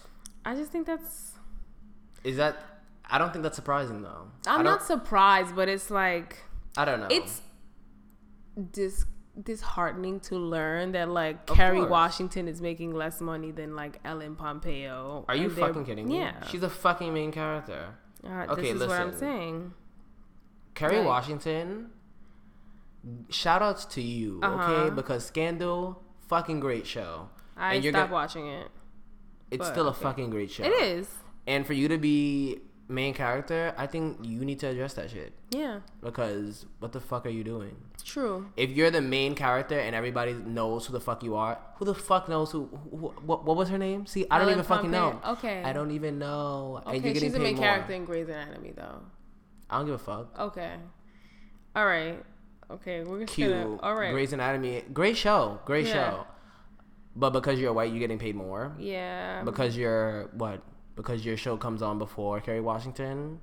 I just think that's. Is that? I don't think that's surprising though. I'm don't- surprised, but it's like I don't know. it's dis disheartening to learn that like Of Kerry course. Washington is making less money than like Ellen Pompeo. Are you fucking kidding me? Yeah. She's a fucking main character. Uh, Okay, this is what I'm saying. Kerry Right. Washington, shout outs to you, Uh-huh. okay? Because Scandal, fucking great show. I And you're stopped watching it. It's still a okay. fucking great show. It is. And for you to be main character, I think you need to address that shit. Yeah. Because what the fuck are you doing? True. If you're the main character and everybody knows who the fuck you are, who the fuck knows who? who what, what was her name? See, I don't Ellen even fucking know. Okay. I don't even know. and Okay, you're getting she's the main more. character in Grey's Anatomy, though. I don't give a fuck. Okay. All right. Okay, we're just Cute. gonna. All right. Grey's Anatomy, great show, great Yeah. show. But because you're white, you're getting paid more. Yeah. Because you're what? Because your show comes on before Kerry Washington.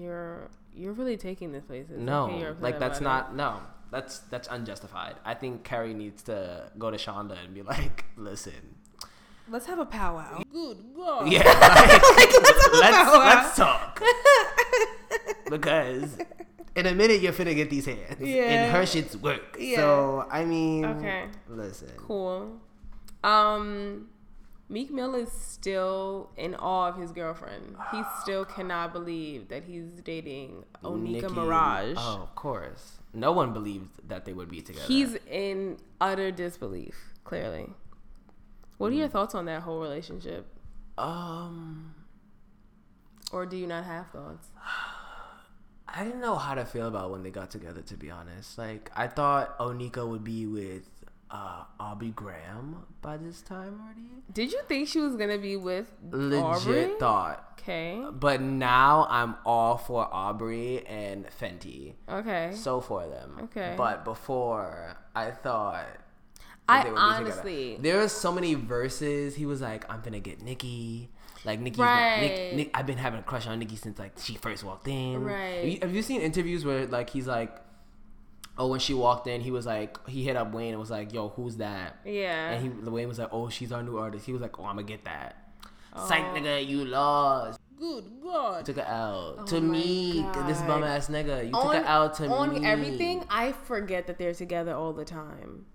You're you're really taking this places. No, Okay, you're like that's about not no. That's that's unjustified. I think Kerry needs to go to Shonda and be like, listen. Let's have a powwow. Good God. yeah, like, let's let's talk because in a minute you're finna get these hands Yeah. and her shit's work. Yeah. So I mean, Okay. listen, Cool. Um, Meek Mill is still in awe of his girlfriend. He still cannot believe that he's dating Onika Nicki- Minaj. Oh, of course, no one believed that they would be together. He's in utter disbelief. Clearly. What are your thoughts on that whole relationship? um. Or do you not have thoughts? I didn't know how to feel about when they got together. To be honest, like I thought Onika would be with uh, Aubrey Graham by this time already. Did you think she was gonna be with Legit Aubrey? thought, Okay. but now I'm all for Aubrey and Fenty. Okay. So for them. Okay. But before, I thought. I that they would be together. honestly- there was so many verses. He was like, "I'm gonna get Nikki." Like Nikki's my, Right. Nick, Nick, I've been having a crush on Nikki since like she first walked in. Right. Have you, have you seen interviews where like he's like, oh, when she walked in, he was like, he hit up Wayne and was like, "Yo, who's that?" yeah. And he, Wayne was like, "Oh, she's our new artist." He was like, "Oh, I'm gonna get that." Psych, Oh. nigga, you lost. Good God. Took a L Oh to me. This bum ass nigga. You took on, a L to on me. everything, I forget that they're together all the time.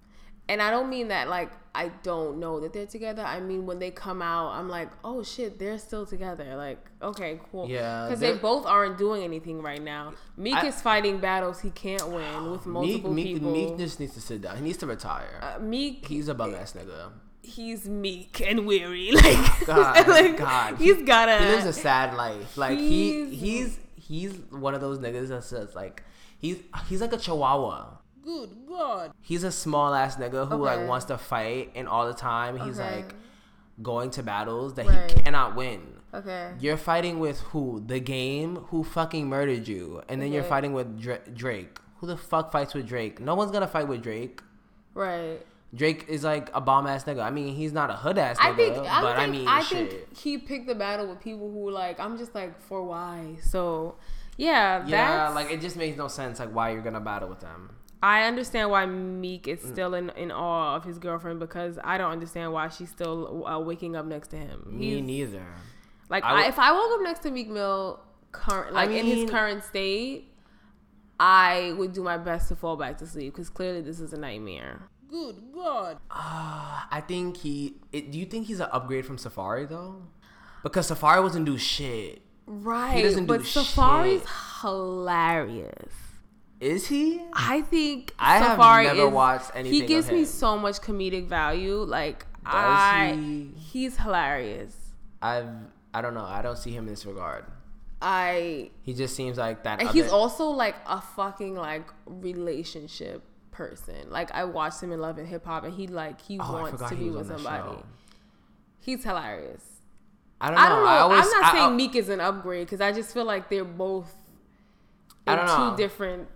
And I don't mean that like I don't know that they're together. I mean when they come out, I'm like, oh shit, they're still together. Like, okay, cool. Yeah, because they both aren't doing anything right now. Meek I- is fighting battles he can't win with multiple Meek, people. Meek just needs to sit down. He needs to retire. uh, Meek, He's a bum ass nigga. he's meek and weary. Like, God, like, God. he's gotta. He lives a sad life. Like he He's- he's he's one of those niggas that says like he's he's like a chihuahua. Good God. He's a small ass nigga who Okay. like wants to fight and all the time he's Okay. like going to battles that Right. he cannot win. Okay. You're fighting with who? The game who fucking murdered you. And then you're fighting with Dra- Drake. Who the fuck fights with Drake? No one's gonna fight with Drake. Right. Drake is like a bomb ass nigga. I mean, he's not a hood ass nigga, I think I but think, I mean, I shit. think he picked the battle with people who like I'm just like for why. So yeah, yeah, like it just makes no sense like why you're gonna battle with them. I understand why Meek is Mm. still in, in awe of his girlfriend because I don't understand why she's still uh, waking up next to him. Me He's- neither. Like I I if I woke up next to Meek Mill, current like in mean- his current state, I would do my best to fall back to sleep because clearly this is a nightmare. Good God. Uh, I think he. It, do you think he's an upgrade from Safaree though? Because Safaree wasn't do shit. Right, He doesn't do but Safaree's shit. hilarious. Is he? I think I have never is, watched anything. He gives me so much comedic value. Like I, he? he's hilarious. I've. I don't know. I don't see him in this regard. I He just seems like that. and other- he's also like a fucking like relationship person. Like I watched him in Love and Hip Hop, and he like he Oh, wants to be with somebody. He's hilarious. I don't know. I don't know. I always, I'm not I- saying I- Meek is an upgrade because I just feel like they're both I in don't know. two different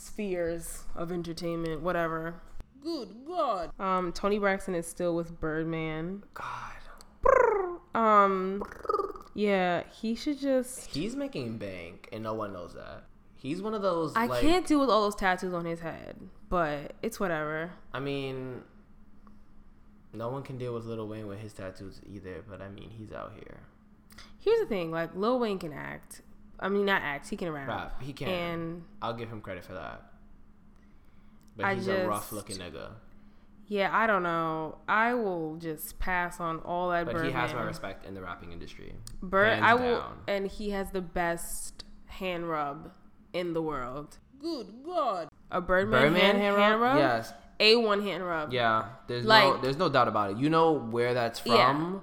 spheres of entertainment. Whatever. Good God. Um, Toni Braxton is still with Birdman. God, Um, yeah, he should just. he's making bank, and no one knows that. He's one of those. I like, can't deal with all those tattoos on his head, but it's whatever. I mean, no one can deal with Lil Wayne with his tattoos either. But I mean, he's out here. Here's the thing: like Lil Wayne can act. I mean, not act. He can rap. Rap, he can. And I'll give him credit for that. But I he's a rough looking nigga. Yeah, I don't know. I will just pass on all that. But Birdman. he has my respect in the rapping industry. Bird, Hands I will, down. and he has the best hand rub in the world. Good God, a Birdman, Birdman hand, hand, hand rub? rub. Yes. A one hand rub. Yeah. There's no there's no doubt about it. You know where that's Yeah. from.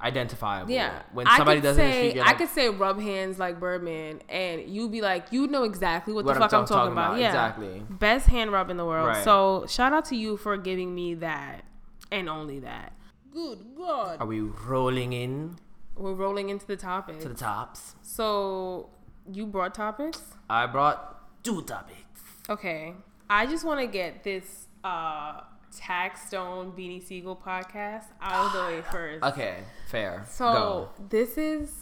Identifiable. Yeah. When somebody does it say, street, you're I could say rub hands like Birdman, and you'd be like, you know exactly what, What the I'm fuck I'm talking, talking about. about, Yeah, exactly. Best hand rub in the world. Right. So shout out to you for giving me that, and only that. Good God. Are we rolling in We're rolling into the topics. to the tops? So you brought topics. I brought two topics. Okay. I just want to get this uh Taxstone Beanie Sigel podcast out of the way first. Okay, fair. So Go. this is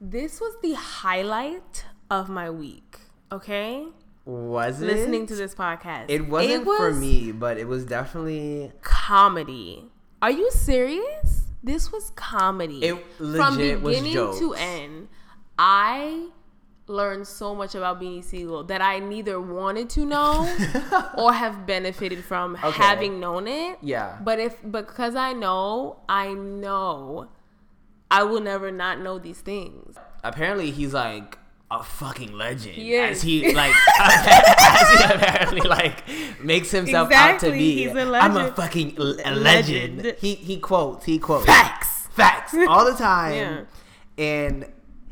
this was the highlight of my week. Okay, Was it? listening to this podcast. It wasn't for was me, but it was definitely. Comedy. Are you serious? This was comedy. It From legit was beginning to end. I learned so much about Beanie Sigel that I neither wanted to know or have benefited from Okay. having known it. Yeah. But if because I know, I know I will never not know these things. Apparently, he's like a fucking legend. He is. As he like, as he apparently like makes himself out to Exactly, be. he's a legend. I'm a fucking l- a legend. Legend. He he quotes. He quotes. Facts. Facts. all the time. Yeah. And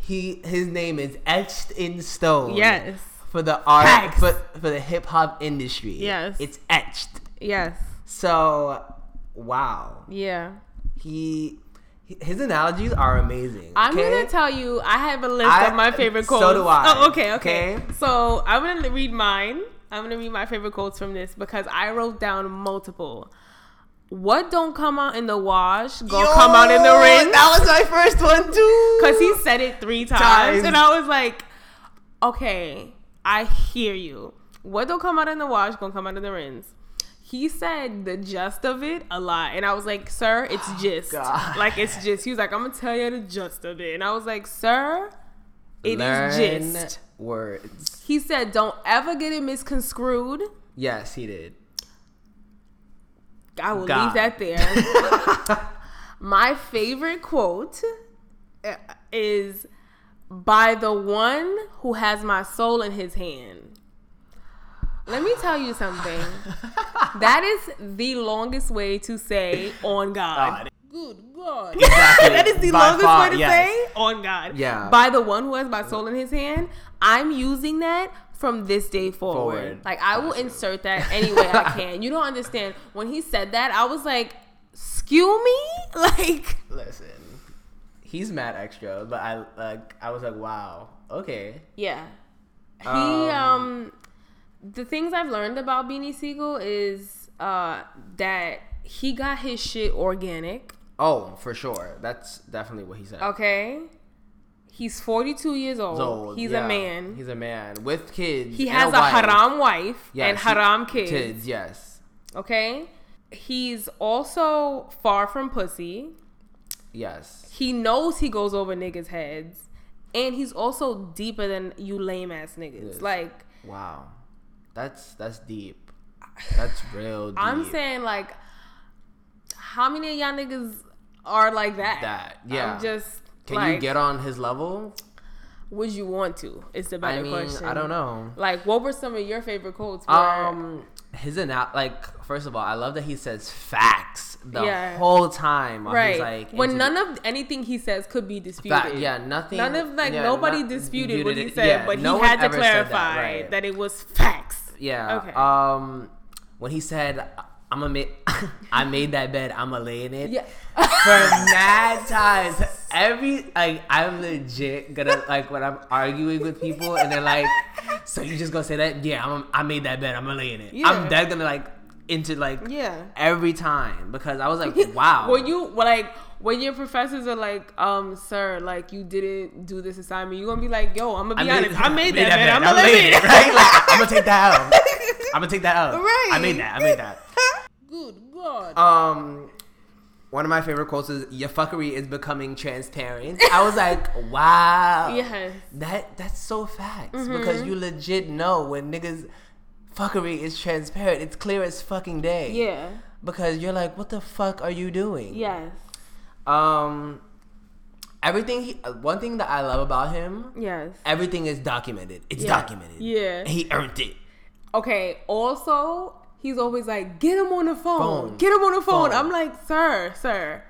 he his name is etched in stone. Yes. For the art, Facts. for, for the hip hop industry. Yes. It's etched. Yes. So, wow. Yeah. He his analogies are amazing. I'm okay? gonna tell you, I have a list I- of my favorite quotes. so do I. Oh, okay, okay, Okay. So I'm gonna read mine. I'm gonna read my favorite quotes from this because I wrote down multiple. What don't come out in the wash, gonna come out in the Yo, rinse. That was my first one too. Cause he said it three times, Times. and I was like, okay, I hear you. What don't come out in the wash, gonna come out in the rinse. He said the gist of it a lot, and I was like, sir, it's oh, just God. like it's just. He was like, I'm gonna tell you the gist of it, and I was like, sir, it is Learn just. words. He said, don't ever get it misconstrued. Yes, he did. I will God. leave that there. My favorite quote uh, is by the one who has my soul in his hand. Let me tell you something. that is the longest way to say on God. God. Good God. Exactly. that is the By longest far, way to yes. say on God. Yeah. By the one who has my soul in his hand. I'm using that from this day forward. Forward. Like I will insert that any way I can. You don't understand. When he said that, I was like, "Skew me?" Like, Listen, he's mad extra, but I like. I was like, wow, okay. yeah. He Um, um, the things I've learned about Beanie Sigel is uh that he got his shit organic. Oh, for sure. That's definitely what he said. Okay. He's 42 years old. He's old, He's yeah. a man. He's a man with kids. he has a, wife. haram wife Yes, and haram kids. Kids, yes, Okay. He's also far from pussy. yes. He knows he goes over niggas' heads. And he's also deeper than you lame ass niggas. Yes. Like, Wow, that's that's deep. That's real deep. I'm saying, like, how many of y'all niggas are like that? That, yeah. I'm just. Can like, you get on his level? Would you want to? It's the better I mean, question. I don't know. Like, what were some of your favorite quotes? Um, his ana- like first of all, I love that he says facts the Yeah. whole time. right. Like when none of anything he says could be disputed. Fa- yeah, nothing. None of like yeah, nobody not- disputed what he said, yeah, but no he had to clarify that, right. that it was facts. Yeah. Okay. Um, when he said, "I'm a ma- I made that bed. I'm a lay in it." Yeah. For mad times, every like I'm legit gonna like when I'm arguing with people and they're like, "So you just gonna say that?" Yeah, I'm. I made that bed. I'm gonna lay in it. Yeah. I'm dead gonna like into like Yeah. every time because I was like, "Wow." When you like when your professors are like, um, sir, like you didn't do this assignment, you're gonna be like, yo, I'm gonna be honest, I made that, bed. I'm gonna I lay made it. it, right? Like, I'm gonna take that out. I'm gonna take that out. Right. I made that. I made that. Good God. Um, one of my favorite quotes is "Your fuckery is becoming transparent." I was like, "Wow, Yes. that that's so facts Mm-hmm. because you legit know when niggas fuckery is transparent. It's clear as fucking day. Yeah. Because you're like, what the fuck are you doing? Yes. Um, everything. He, uh, one thing that I love about him, Yes. everything is documented. It's Yeah. documented. Yeah. And he earned it. Okay. Also, he's always like, "Get him on the phone. Phone. Get him on the phone." Phone. I'm like, "Sir, sir."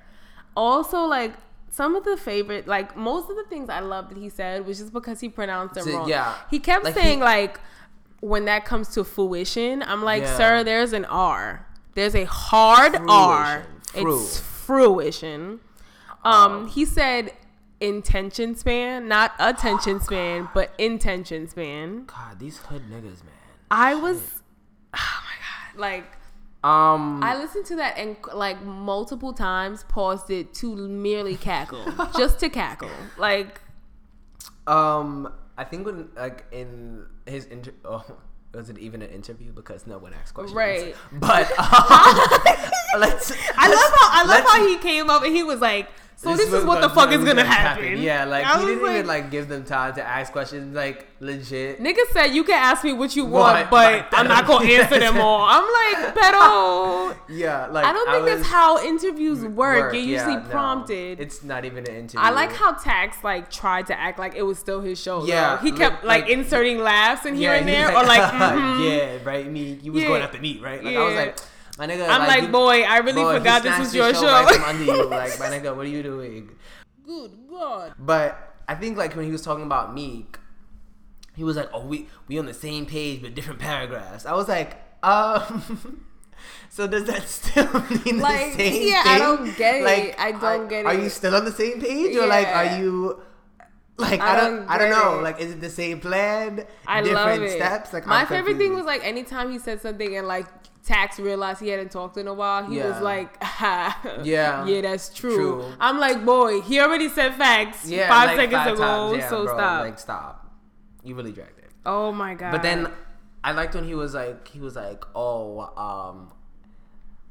Also, like some of the favorite, like most of the things I love that he said was just because he pronounced it So, wrong. yeah. He kept Like, saying he- like, when that comes to fruition, I'm like, Yeah. "Sir, there's an R. There's a hard R. Fruition. It's fruition." Um, he said intention span, not attention span, but intention span. God, these hood niggas, man. I was, oh my god, like Um, I listened to that and like multiple times, paused it to merely cackle, just to cackle. Like, um, I think when like in his inter, oh, was it even an interview because no one asked questions, Right. But um, let's. I love how I love how he came up and he was like, "So this, is what the fuck is gonna happen." Yeah, like I he didn't even like give them time to ask questions. Like legit. Nigga said you can ask me what you want, What? but I'm not gonna answer them all. I'm like, pero Yeah, like I don't think was- that's how interviews work. work, You're yeah, usually no. prompted. It's not even an interview. I like how Tax like tried to act like it was still his show. Yeah, Yeah, he kept like, like- inserting laughs in here and there, or like, mhm. yeah, right. Me, you was Yeah. going after me, right? Like I was Yeah. like, my nigga. I'm like, you- boy, I really boy, forgot this was your show. right from under you. Like, my nigga, what are you doing? Good God. But I think like when he was talking about Meek, he was like, "Oh, we we on the same page but different paragraphs." I was like, um. So does that still mean Like, the same yeah, thing? I don't get it. Like, I don't are- get it. Are you still on the same page, or like, are you? Like I I don't, I don't know. it. Like, is it the same plan? I different love it. steps? Like, my I'm favorite thing was like anytime he said something and like Tax realized he hadn't talked in a while, he Yeah. was like, ha, Yeah. yeah, that's true. True. I'm like, boy, he already said facts yeah, five like, seconds five ago. Yeah, so bro, stop. Like, stop. You really dragged it. oh my god. But then I liked when he was like, he was like, oh, um,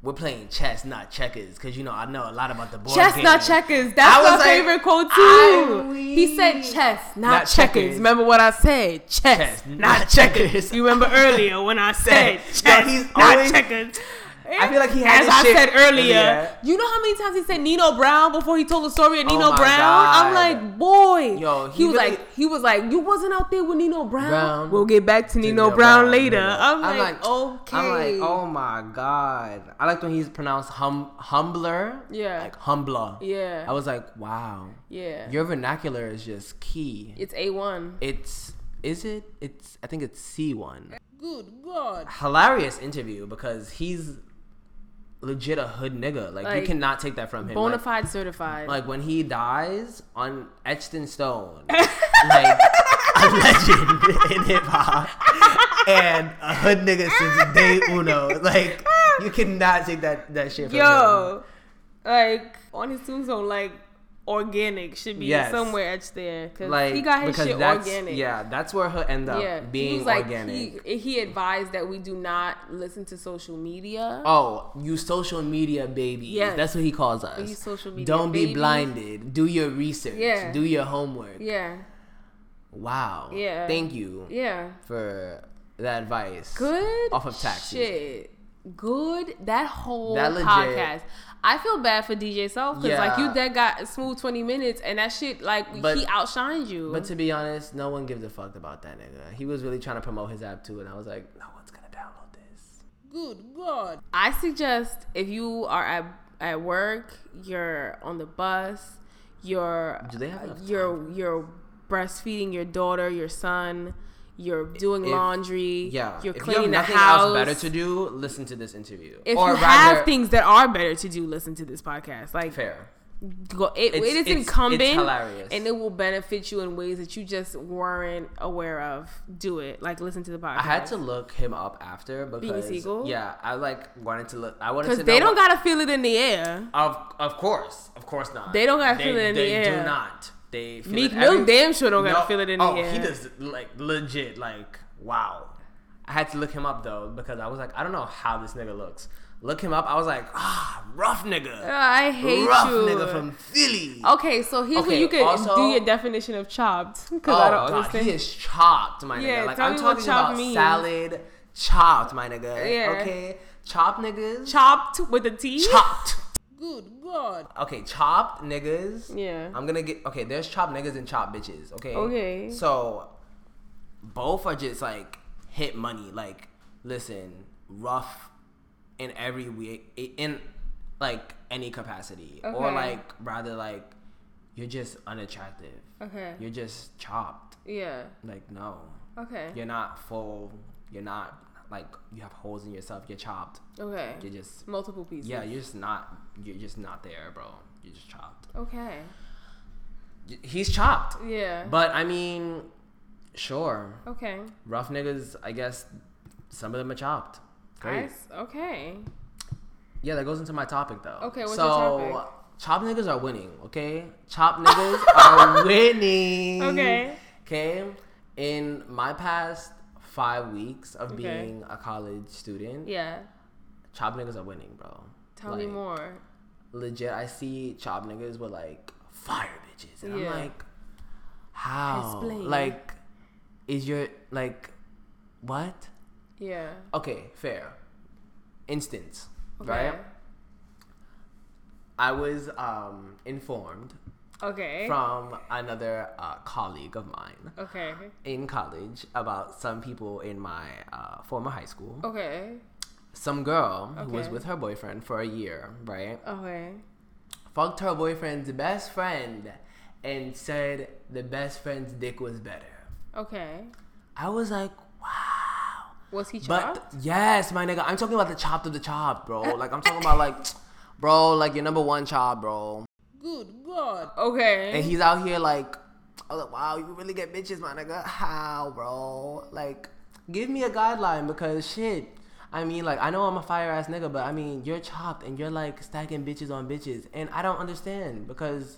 we're playing chess, not checkers, because you know I know a lot about the board Chess, game. not checkers. That's my like, favorite quote too. He said chess, not, Not checkers. checkers. Remember what I said? Chess, Chess, not, not checkers. checkers. You remember earlier when I said chess, he's not always- checkers. I feel like he had As I shit said earlier, you know how many times he said Nino Brown before he told the story of Oh Nino my Brown? God. I'm like, boy. Yo, he, he was really- like, he was like, you wasn't out there with Nino Brown. Brown. We'll get back to Nino, Nino Brown, Brown later. I'm, I'm like, like- okay. I'm like, oh my god. I liked when he's pronounced hum humbler. Yeah. Like humbler. Yeah. I was like, wow. yeah. Your vernacular is just key. it's a one. It's is it? It's I think it's C one. Good God. Hilarious interview because he's legit a hood nigga. Like, Like, you cannot take that from him. Bona Like, certified. like when he dies on etched in stone, like a legend in hip hop and a hood nigga since day uno. Like you cannot take that that shit from him. Yo, like on his tombstone, like organic should be Yes. somewhere etched there because Like he got his shit organic. yeah, that's where he'll end up yeah. he being was like organic. he he advised that we do not listen to social media. Oh, you social media babies. Yeah, That's what he calls us. You social media Don't be blinded. Do your research. Yeah. Do your homework. Yeah, Wow. Yeah. Thank you yeah. for that advice. Good. Off of tax season. Shit. Good. That whole That podcast. I feel bad for DJ Self because like you that got smooth twenty minutes and that shit like But- he outshined you. But to be honest, no one gives a fuck about that nigga. He was really trying to promote his app too, and I was like, no one's gonna download this. Good God. I suggest if you are at, at work, you're on the bus, you're Do they have you're you're breastfeeding your daughter, your son, you're doing If- laundry, Yeah. you're if cleaning you have the house. else better to do, listen to this interview. if or you rather, have things that are better to do, listen to this podcast. Like fair. go, it, It's- it is it's- it's incumbent hilarious. and it will benefit you in ways that you just weren't aware of. Do it. Like listen to the podcast. I had to look him up after because yeah, I like wanted to look. I wanted because to they don't what- gotta feel it in the air. Of of course, of course not. They don't gotta They- feel it in the air. they air. do not. They feel Meek Mill damn sure don't gotta No- feel it in the oh, air. he does like legit like wow. I had to look him up though because I was like, I don't know how this nigga looks. Look him up. I was like, ah, rough nigga, I hate rough you. nigga from Philly. Okay, so here's where you can also- do your definition of chopped. Oh Because I don't God, understand. he is chopped, my Yeah, nigga. Like tell I'm me what talking chopped about means. salad, chopped, my nigga. Yeah. Okay, chopped niggas. Chopped with a T. chopped. Good God. Okay, chopped niggas. Yeah. I'm gonna get okay. There's chopped niggas and chopped bitches. Okay. Okay. So both are just like hit money. Like, listen, rough in every way, in like any capacity, or like rather like you're just unattractive. Okay. You're just chopped. Yeah. Like, no, Okay. you're not full. You're not like you have holes in yourself. You're chopped. Okay. You're just Multiple pieces. yeah. You're just not. You're just not there, bro. You're just chopped. Okay. He's chopped. Yeah. But I mean, sure. okay. Rough niggas, I guess some of them are chopped. Great. Nice. Okay. Yeah, that goes into my topic though. Okay, what's so, your topic? Chop niggas are winning, okay? Chop niggas are winning. Okay. Okay. In my past five weeks of Okay. being a college student, Yeah. chop niggas are winning, bro. Tell me more. Legit, I see chop niggas with like fire bitches, and Yeah. I'm like, how? Explain. Like, is your like, what? Yeah. Okay, fair. Instance, Okay. right? I was um, informed Okay. from another uh, colleague of mine okay. in college about some people in my uh, former high school. Okay. Some girl who was with her boyfriend for a year, right? Okay. Fucked her boyfriend's best friend and said the best friend's dick was better. Okay. I was like, wow. Was he chopped? But chopped? yes, my nigga, I'm talking about the chopped of the chopped, bro. Like I'm talking about like, bro, like your number one chop, bro. Good God. Okay. And he's out here like, I was like, wow, you really get bitches, my nigga. How, bro? Like, give me a guideline because shit. I mean, like, I know I'm a fire ass nigga, but I mean, you're chopped and you're like stacking bitches on bitches, and I don't understand because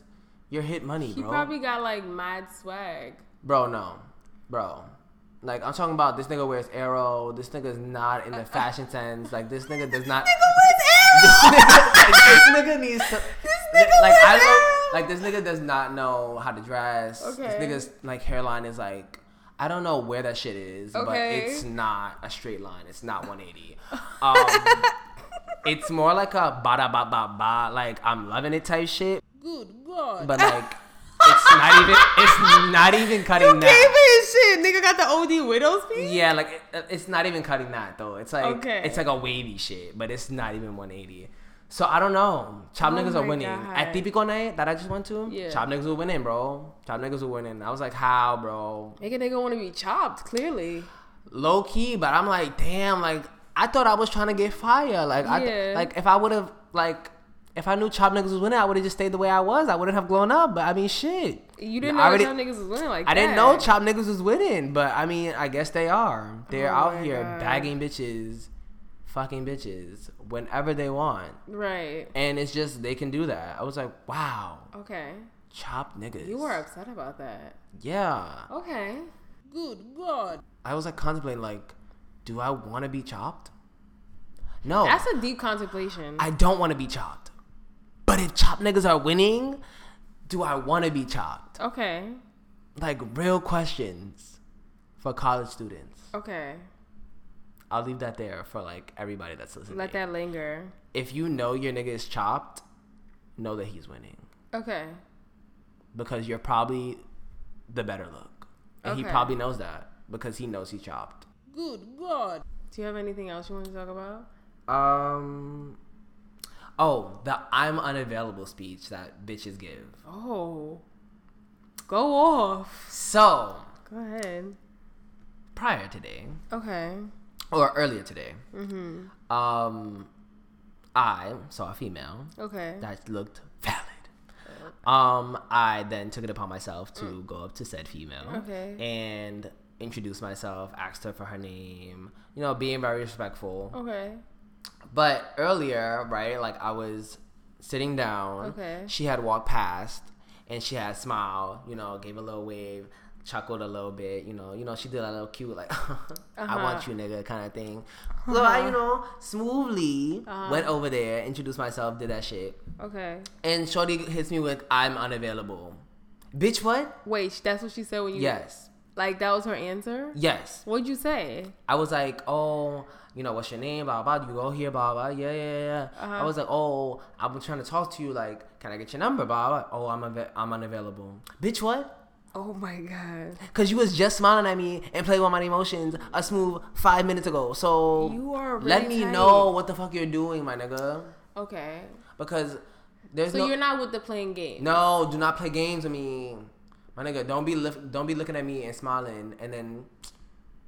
you're hit money, he bro. probably got like mad swag. Bro, no, bro. Like I'm talking about this nigga wears arrow. This nigga's not in the fashion sense. Like this nigga does not. this, nigga, like, this nigga needs to. like I don't like this nigga does not know how to dress. Okay. This nigga's like hairline is like I don't know where that shit is, but it's not a straight line. It's not 180. Um, it's more like a ba da ba ba ba. Like I'm loving it type shit, Good God. but like it's not even. It's not even cutting you that. gave his shit. Nigga got the OD widow's piece. Yeah, like it, it's not even cutting that though. It's like Okay. it's like a wavy shit, but it's not even 180. So I don't know. Chop Oh niggas are winning. God. At Tipico night that I just went to, Yeah. chop niggas were winning, bro. Chop niggas were winning. I was like, how, bro? Nigga, nigga want to be chopped. Clearly. Low key, but I'm like, damn, like I thought I was trying to get fire. Like I th- like if I would have like if I knew chop niggas was winning, I would have just stayed the way I was. I wouldn't have blown up. But I mean, shit. You didn't know already- that niggas was winning like that. I that. didn't know Chop Niggas was winning, but I mean, I guess they are. They're Oh out here God. bagging bitches, fucking bitches whenever they want. Right. And it's just, they can do that. I was like, wow, Okay. Chop Niggas. You were upset about that. Yeah. Okay. Good God. I was like contemplating, like, do I want to be chopped? No. That's a deep contemplation. I don't want to be chopped. But if Chop Niggas are winning, do I want to be chopped? okay. Like, real questions for college students. Okay. I'll leave that there for like everybody that's listening. Let that linger. if you know your nigga is chopped, know that he's winning Okay. because you're probably the better look, and he probably knows that because he knows he's chopped. Good God. Do you have anything else you want to talk about? Um. Oh, the I'm unavailable speech that bitches give. Oh. Go off. So Go ahead. prior today Okay. Or earlier today, Mm-hmm. um, I saw a female Okay. that looked valid. Um, I then took it upon myself to go up to said female Mm. Okay. and introduce myself, asked her for her name, you know, being very respectful. Okay. But earlier, right, like I was sitting down, Okay. she had walked past and she had smiled, you know, gave a little wave, chuckled a little bit, you know, you know, she did a little cute like I Uh-huh. want you nigga kind of thing. So I, you know, smoothly Uh-huh. went over there, introduced myself, did that shit. Okay. And Shorty hits me with I'm unavailable. Bitch what? Wait, that's what she said when you. Yes. Like that was her answer. Yes. What'd you say? I was like, oh, you know, what's your name? Blah blah. You go here, blah blah. Yeah, yeah, yeah. Uh-huh. I was like, oh, I've been trying to talk to you. Like, can I get your number? Blah blah. Oh, I'm ava- I'm unavailable. Bitch, what? Oh my god. Cause you was just smiling at me and playing with my emotions a smooth five minutes ago. So You are let me tight. know what the fuck you're doing, my nigga. Okay. Because there's So no you're not with the playing game. no. Do not play games with me, my nigga. Don't be lif- don't be looking at me and smiling and then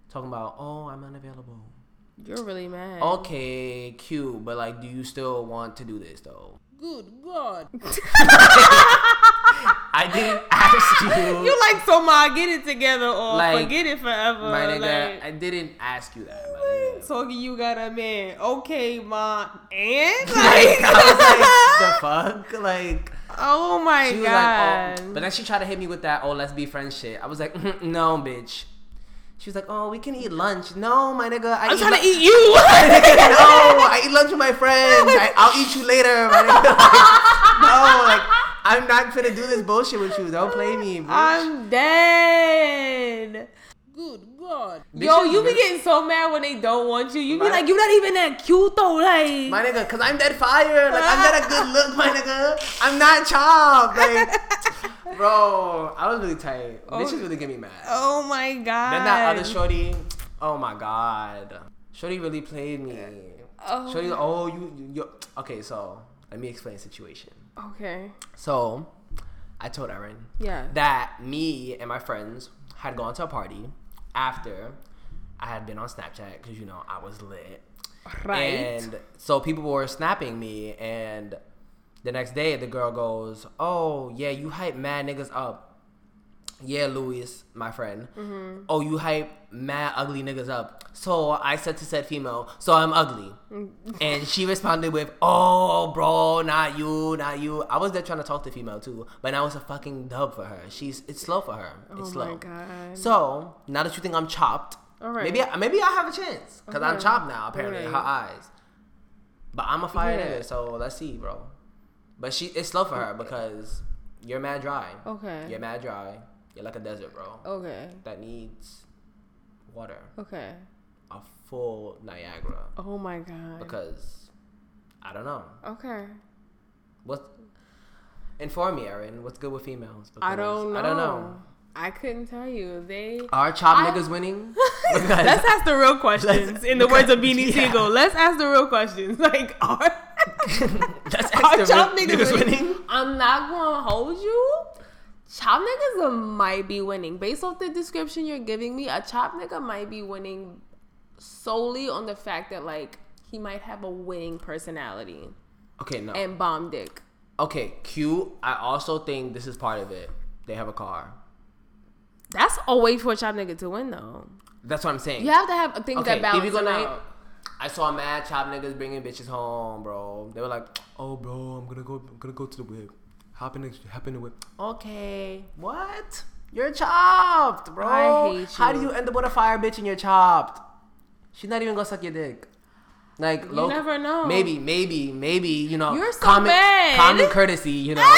talking about oh I'm unavailable. You're really mad. Okay, cute, but like, do you still want to do this though? Good God. I didn't ask you. you like so ma get it together or Like, forget it forever. my nigga. Like, I didn't ask you that, my nigga. talking you got a man. Okay, ma. And Like, like, I was like, the fuck, like. oh my She was god. like, oh, but then she tried to hit me with that, oh, let's be friends shit. I was like, "Mm, no, bitch. She was like, oh, we can eat lunch. No, my nigga. I I'm eat trying to eat you. no, I eat lunch with my friends. I, I'll eat you later, my nigga. Like, no, like, I'm not gonna do this bullshit with you. Don't play me, bitch. I'm dead. Good God. Bitch, Yo, you you be getting so mad when they don't want you. You be My- like, you're not even that cute though. Like, my nigga, cause I'm dead fire. Like, I'm not a good look, my nigga. I'm not chopped. Like, bro, I was really tight. Oh Bitches really get me mad. oh my God. Then that other shorty, oh my god, shorty really played me. Oh. Shorty, oh you, you, you, okay. So let me explain the situation. Okay. So I told Erin Yeah. that me and my friends had gone to a party after I had been on Snapchat because you know I was lit. Right. And so people were snapping me, and the next day the girl goes, "Oh yeah, you hype mad niggas up." Yeah, Louis, my friend. Mm-hmm. Oh, you hype mad ugly niggas up. So I said to said female, so I'm ugly. and she responded with, "Oh, bro, not you, not you." I was there trying to talk to female too, but now it's a fucking dub for her. She's it's slow for her. It's oh slow. my God. So now that you think I'm chopped, All right. maybe I, maybe I have a chance because I'm chopped now. Apparently, in her eyes. But I'm a fire Yeah. nigga, so let's see, bro. But she it's slow for her because you're mad dry. Okay. You're mad dry. You're like a desert, bro. Okay. That needs water, Okay. a full Niagara. Oh my God. Because I don't know Okay. what's. Inform me, Erin. What's good with females? I don't know. I don't know. I couldn't tell you. They. Are chop I- niggas winning? Let's ask the real questions. In the words of Beanie Yeah. Sigel, let's ask the real questions. Like, are Let's are ask the chop real niggas, niggas winning? winning. I'm not gonna hold you. Chop niggas might be winning based off the description you're giving me. A chop nigga might be winning solely on the fact that like he might have a winning personality Okay, no. and bomb dick. Okay, cute. I also think this is part of it. They have a car. That's a way for a chop nigga to win though. That's what I'm saying. You have to have things Okay, that balance Bibi it night. out. I saw mad chop niggas bringing bitches home, bro. They were like, "Oh, bro, I'm gonna go. I'm gonna go to the whip. Hop in the, hop in the. Okay, what? You're chopped, bro. I hate you. How do you. end up with a fire bitch and you're chopped? She's not even gonna suck your dick. Like, You low- never know. Maybe, maybe, maybe. You know, You're so common, bad. common courtesy. You know,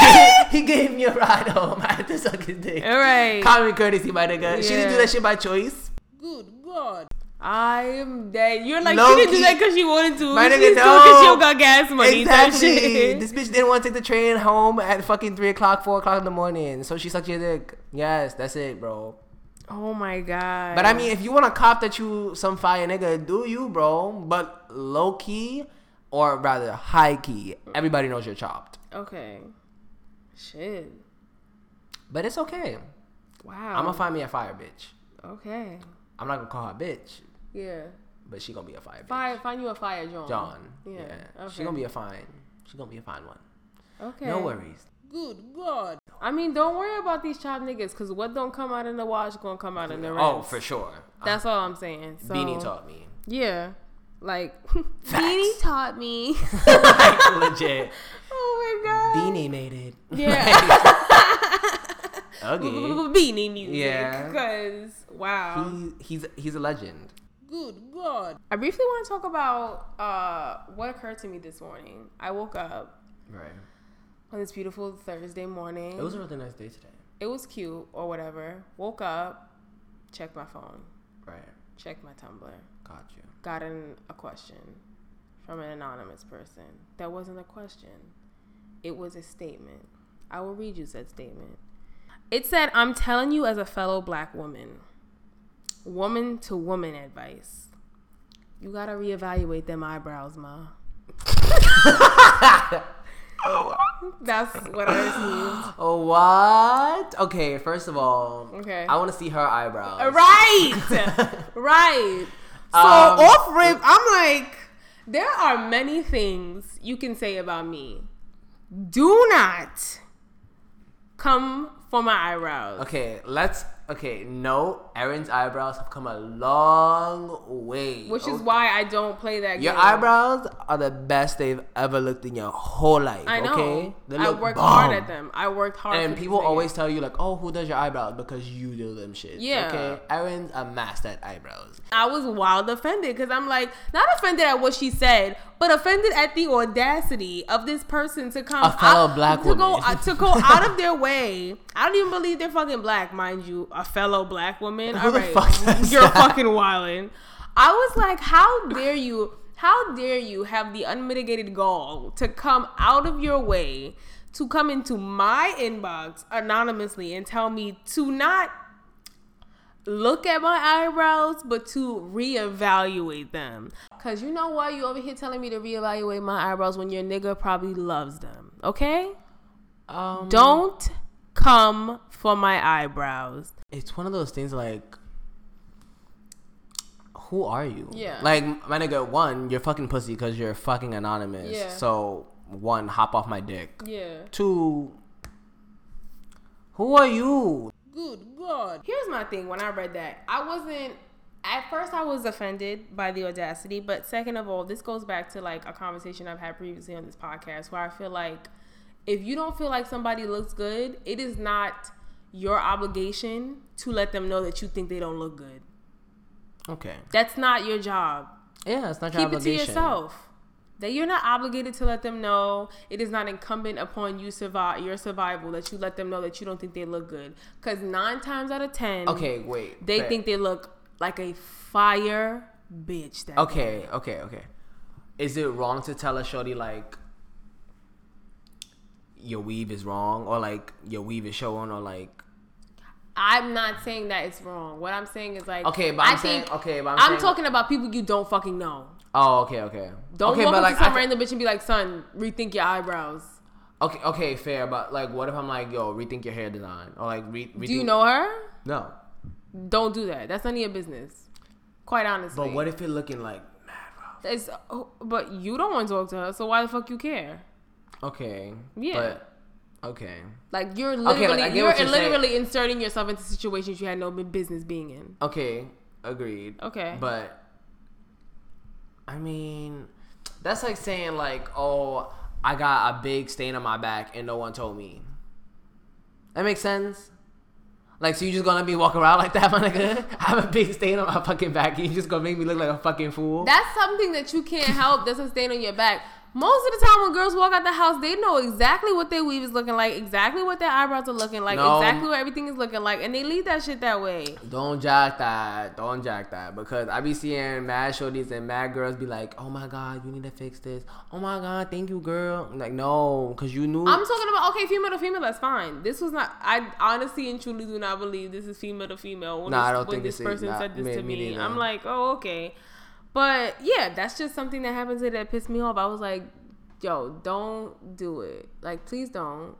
he, gave, he gave me a ride home. I had to suck his dick. All right. Common courtesy, my nigga. She didn't do that shit by choice. Good God. I am dead. You're like, Low she didn't do that because she wanted to. My She's nigga, no. because she don't got gas money. Exactly. shit. This bitch didn't want to take the train home at fucking three o'clock, four o'clock in the morning. So she sucked your dick. Yes, that's it, bro. Oh my God. But I mean, if you want to cop that you some fire nigga, do you, bro? But low key, or rather high key, everybody knows you're chopped. Okay. Shit. But it's okay. Wow. I'm gonna find me a fire bitch. Okay. I'm not gonna call her a bitch, Yeah. but she gonna be a fire bitch. Fire, find you a fire, John. John. Yeah. Yeah. Okay. She gonna be a fine. She gonna be a fine one. Okay. No worries. Good God. I mean, don't worry about these chopped niggas, cause what don't come out in the wash gonna come out in the oh, rinse. Oh, for sure. That's all I'm saying. So, Beanie taught me. Yeah. Like Beanie taught me. like legit. oh my God. Beanie made it. Yeah. Okay. Beanie music. Yeah. Cause wow. He, he's he's a legend. Good God. I briefly want to talk about uh, what occurred to me this morning. I woke up Right. on this beautiful Thursday morning. It was a really nice day today. It was cute or whatever. Woke up, checked my phone, Right. checked my Tumblr, Got you. got a question from an anonymous person. That wasn't a question. It was a statement. I will read you said statement. It said, I'm telling you as a fellow black woman, woman to woman advice. You gotta reevaluate them eyebrows, ma. That's what I received. Oh, what? Okay, first of all, Okay. I want to see her eyebrows. Right. right. So Um, off rip, I'm like, there are many things you can say about me. Do not come for my eyebrows. Okay, let's. Okay, no, Erin's eyebrows have come a long way. Which is okay? why I don't play that game. Your game. eyebrows are the best they've ever looked in your whole life. I know. Okay, They I worked bomb. hard at them. I worked hard. And people always tell you like, "Oh, who does your eyebrows?" Because you do them shit. Yeah. Okay. Erin's a master at eyebrows. I was wild offended because I'm like, not offended at what she said, but offended at the audacity of this person to come A fellow out- black to go woman. uh, to go out of their way. I don't even believe they're fucking black, mind you. A fellow black woman. All right, you're that? fucking wildin'. I was like, how dare you? How dare you have the unmitigated gall to come out of your way to come into my inbox anonymously and tell me to not look at my eyebrows, but to reevaluate them. Cause you know what? You over here telling me to reevaluate my eyebrows when your nigga probably loves them. Okay? Um, Don't come for my eyebrows. It's one of those things like, who are you? Yeah. Like my nigga, one, you're fucking pussy because you're fucking anonymous. Yeah. So one, hop off my dick. Yeah. Two, who are you? Good God. Here's my thing when I read that. I wasn't at first I was offended by the audacity, but second of all, this goes back to like a conversation I've had previously on this podcast where I feel like if you don't feel like somebody looks good, it is not your obligation to let them know that you think they don't look good. Okay. That's not your job. Yeah, it's not your job. Keep it to yourself. That you're not obligated to let them know. It is not incumbent upon you survive your survival that you let them know that you don't think they look good. Because nine times out of ten, Okay, wait. they fair. think they look like a fire bitch. That Okay, okay, okay. Is it wrong to tell a shorty like your weave is wrong or like your weave is showing or like I'm not saying that it's wrong. What I'm saying is like Okay, but I I'm saying- think okay, but I'm I'm saying- talking about people you don't fucking know. Oh, okay, okay. Don't okay, walk up like to some I- random bitch and be like, "Son, rethink your eyebrows." Okay, okay, fair, but like what if I'm like, yo, rethink your hair design or like re- rethink Do you know her? No. Don't do that. That's none of your business. Quite honestly. But what if it looking like mad rough? It's, oh, but you don't want to talk to her, so why the fuck you care? Okay. Yeah. But okay. Like you're literally like, you're, you're saying. literally inserting yourself into situations you had no business being in. Okay, agreed. Okay. But I mean, that's like saying like, oh, I got a big stain on my back and no one told me. That makes sense. Like, so you just gonna let me walk around like that, my nigga? I have a big stain on my fucking back. and You just gonna make me look like a fucking fool? That's something that you can't help. That's a stain on your back. Most of the time, when girls walk out the house, they know exactly what their weave is looking like, exactly what their eyebrows are looking like, No. exactly what everything is looking like, and they leave that shit that way. Don't jack that. Don't jack that. Because I be seeing mad shorties and mad girls be like, oh my god, you need to fix this. Oh my god, thank you, girl. I'm like, no, because you knew. I'm talking about okay, female to female. That's fine. This was not. I honestly and truly do not believe this is female to female. When Nah, this, I don't when think this is- person nah, said this me- to me me. I'm like, oh okay. But yeah, that's just something that happened today that pissed me off. I was like, yo, don't do it. Like, please don't.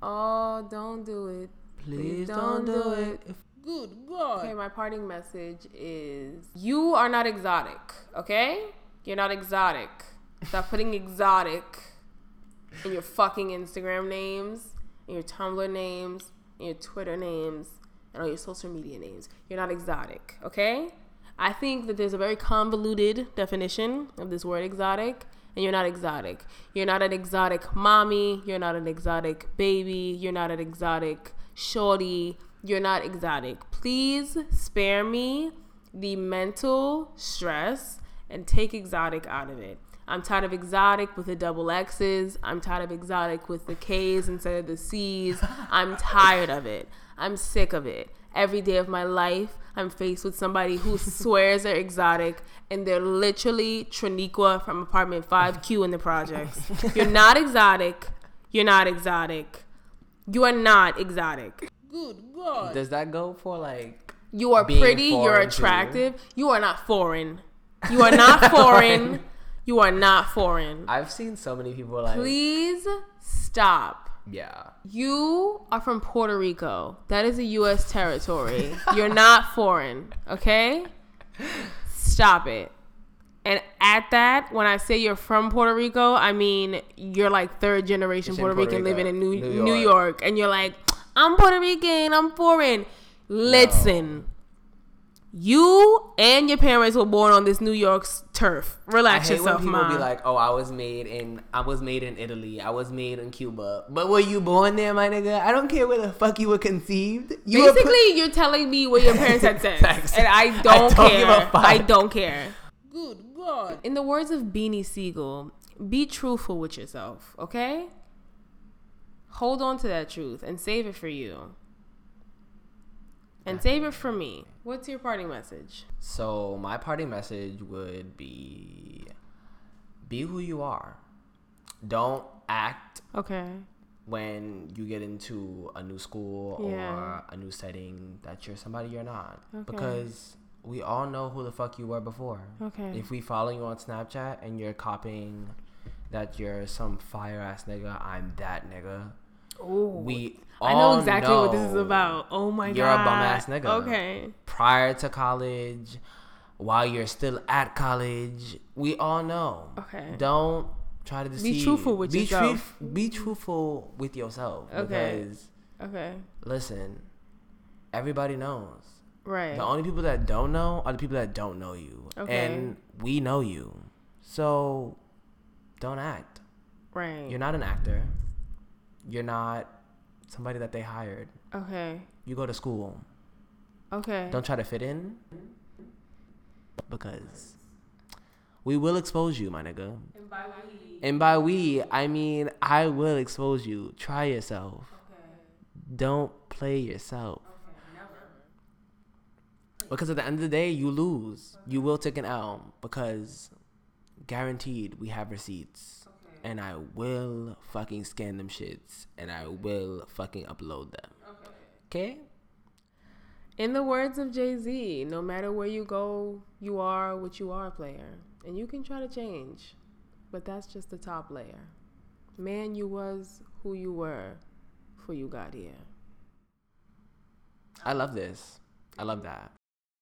Oh, don't do it. Please don't do it. If- Good God. Okay, my parting message is you are not exotic, okay? You're not exotic. Stop putting exotic in your fucking Instagram names, in your Tumblr names, in your Twitter names, and all your social media names. You're not exotic, okay? I think that there's a very convoluted definition of this word exotic, and you're not exotic. You're not an exotic mommy. You're not an exotic baby. You're not an exotic shorty. You're not exotic. Please spare me the mental stress and take exotic out of it. I'm tired of exotic with the double X's. I'm tired of exotic with the K's instead of the C's. I'm tired of it. I'm sick of it. Every day of my life, I'm faced with somebody who swears they're exotic and they're literally Triniqua from apartment 5Q in the projects. You're not exotic. You're not exotic. You are not exotic. Good God. Does that go for like? You are being pretty. You're foreign to you? attractive. You are not foreign. You are not foreign. You are not foreign. I've seen so many people like. Please stop. Yeah. You are from Puerto Rico. That is a U.S. territory. You're not foreign. Okay? Stop it. And at that, when I say you're from Puerto Rico, I mean you're like third generation Puerto, Puerto Rican Rico, living in New, New New, York. York. And you're like, I'm Puerto Rican, I'm foreign. Listen, you and your parents were born on this New York's turf. I Relax hate when yourself, people mom. be like, "Oh, I was made in, I was made in Italy, I was made in Cuba." But were you born there, my nigga? I don't care where the fuck you were conceived. You were Basically, put- you're telling me where your parents had sex, and I I don't, don't care. give a fuck. I don't care. Good God! In the words of Beanie Sigel, be truthful with yourself, okay? Hold on to that truth and save it for you, and save it for me. What's your parting message? So my parting message would be: be who you are. Don't act Okay. when you get into a new school Yeah. or a new setting that you're somebody you're not. Okay. Because we all know who the fuck you were before. Okay. If we follow you on Snapchat and you're copying that you're some fire ass nigga, I'm that nigga. Ooh. We I know all exactly what this is about. Oh my god. you're a god. bum-ass nigga. Okay. Prior to college, while you're still at college, we all know. Okay. Don't try to deceive. Be truthful with be yourself. truth- be truthful with yourself. Okay. Because Okay. listen, everybody knows. Right. The only people that don't know are the people that don't know you. Okay. And we know you. So don't act. right. You're not an actor. You're not somebody that they hired. okay. You go to school. Okay. Don't try to fit in. Because we will expose you, my nigga. And by we. And by we, I mean I will expose you. Try yourself. Okay. Don't play yourself. Because at the end of the day, you lose. You will take an L because guaranteed we have receipts. And I will fucking scan them shits. And I will fucking upload them. Okay? In the words of Jay Z, no matter where you go, you are what you are, player. And you can try to change, but that's just the top layer. Man, you was who you were before you got here. I love this. I love that.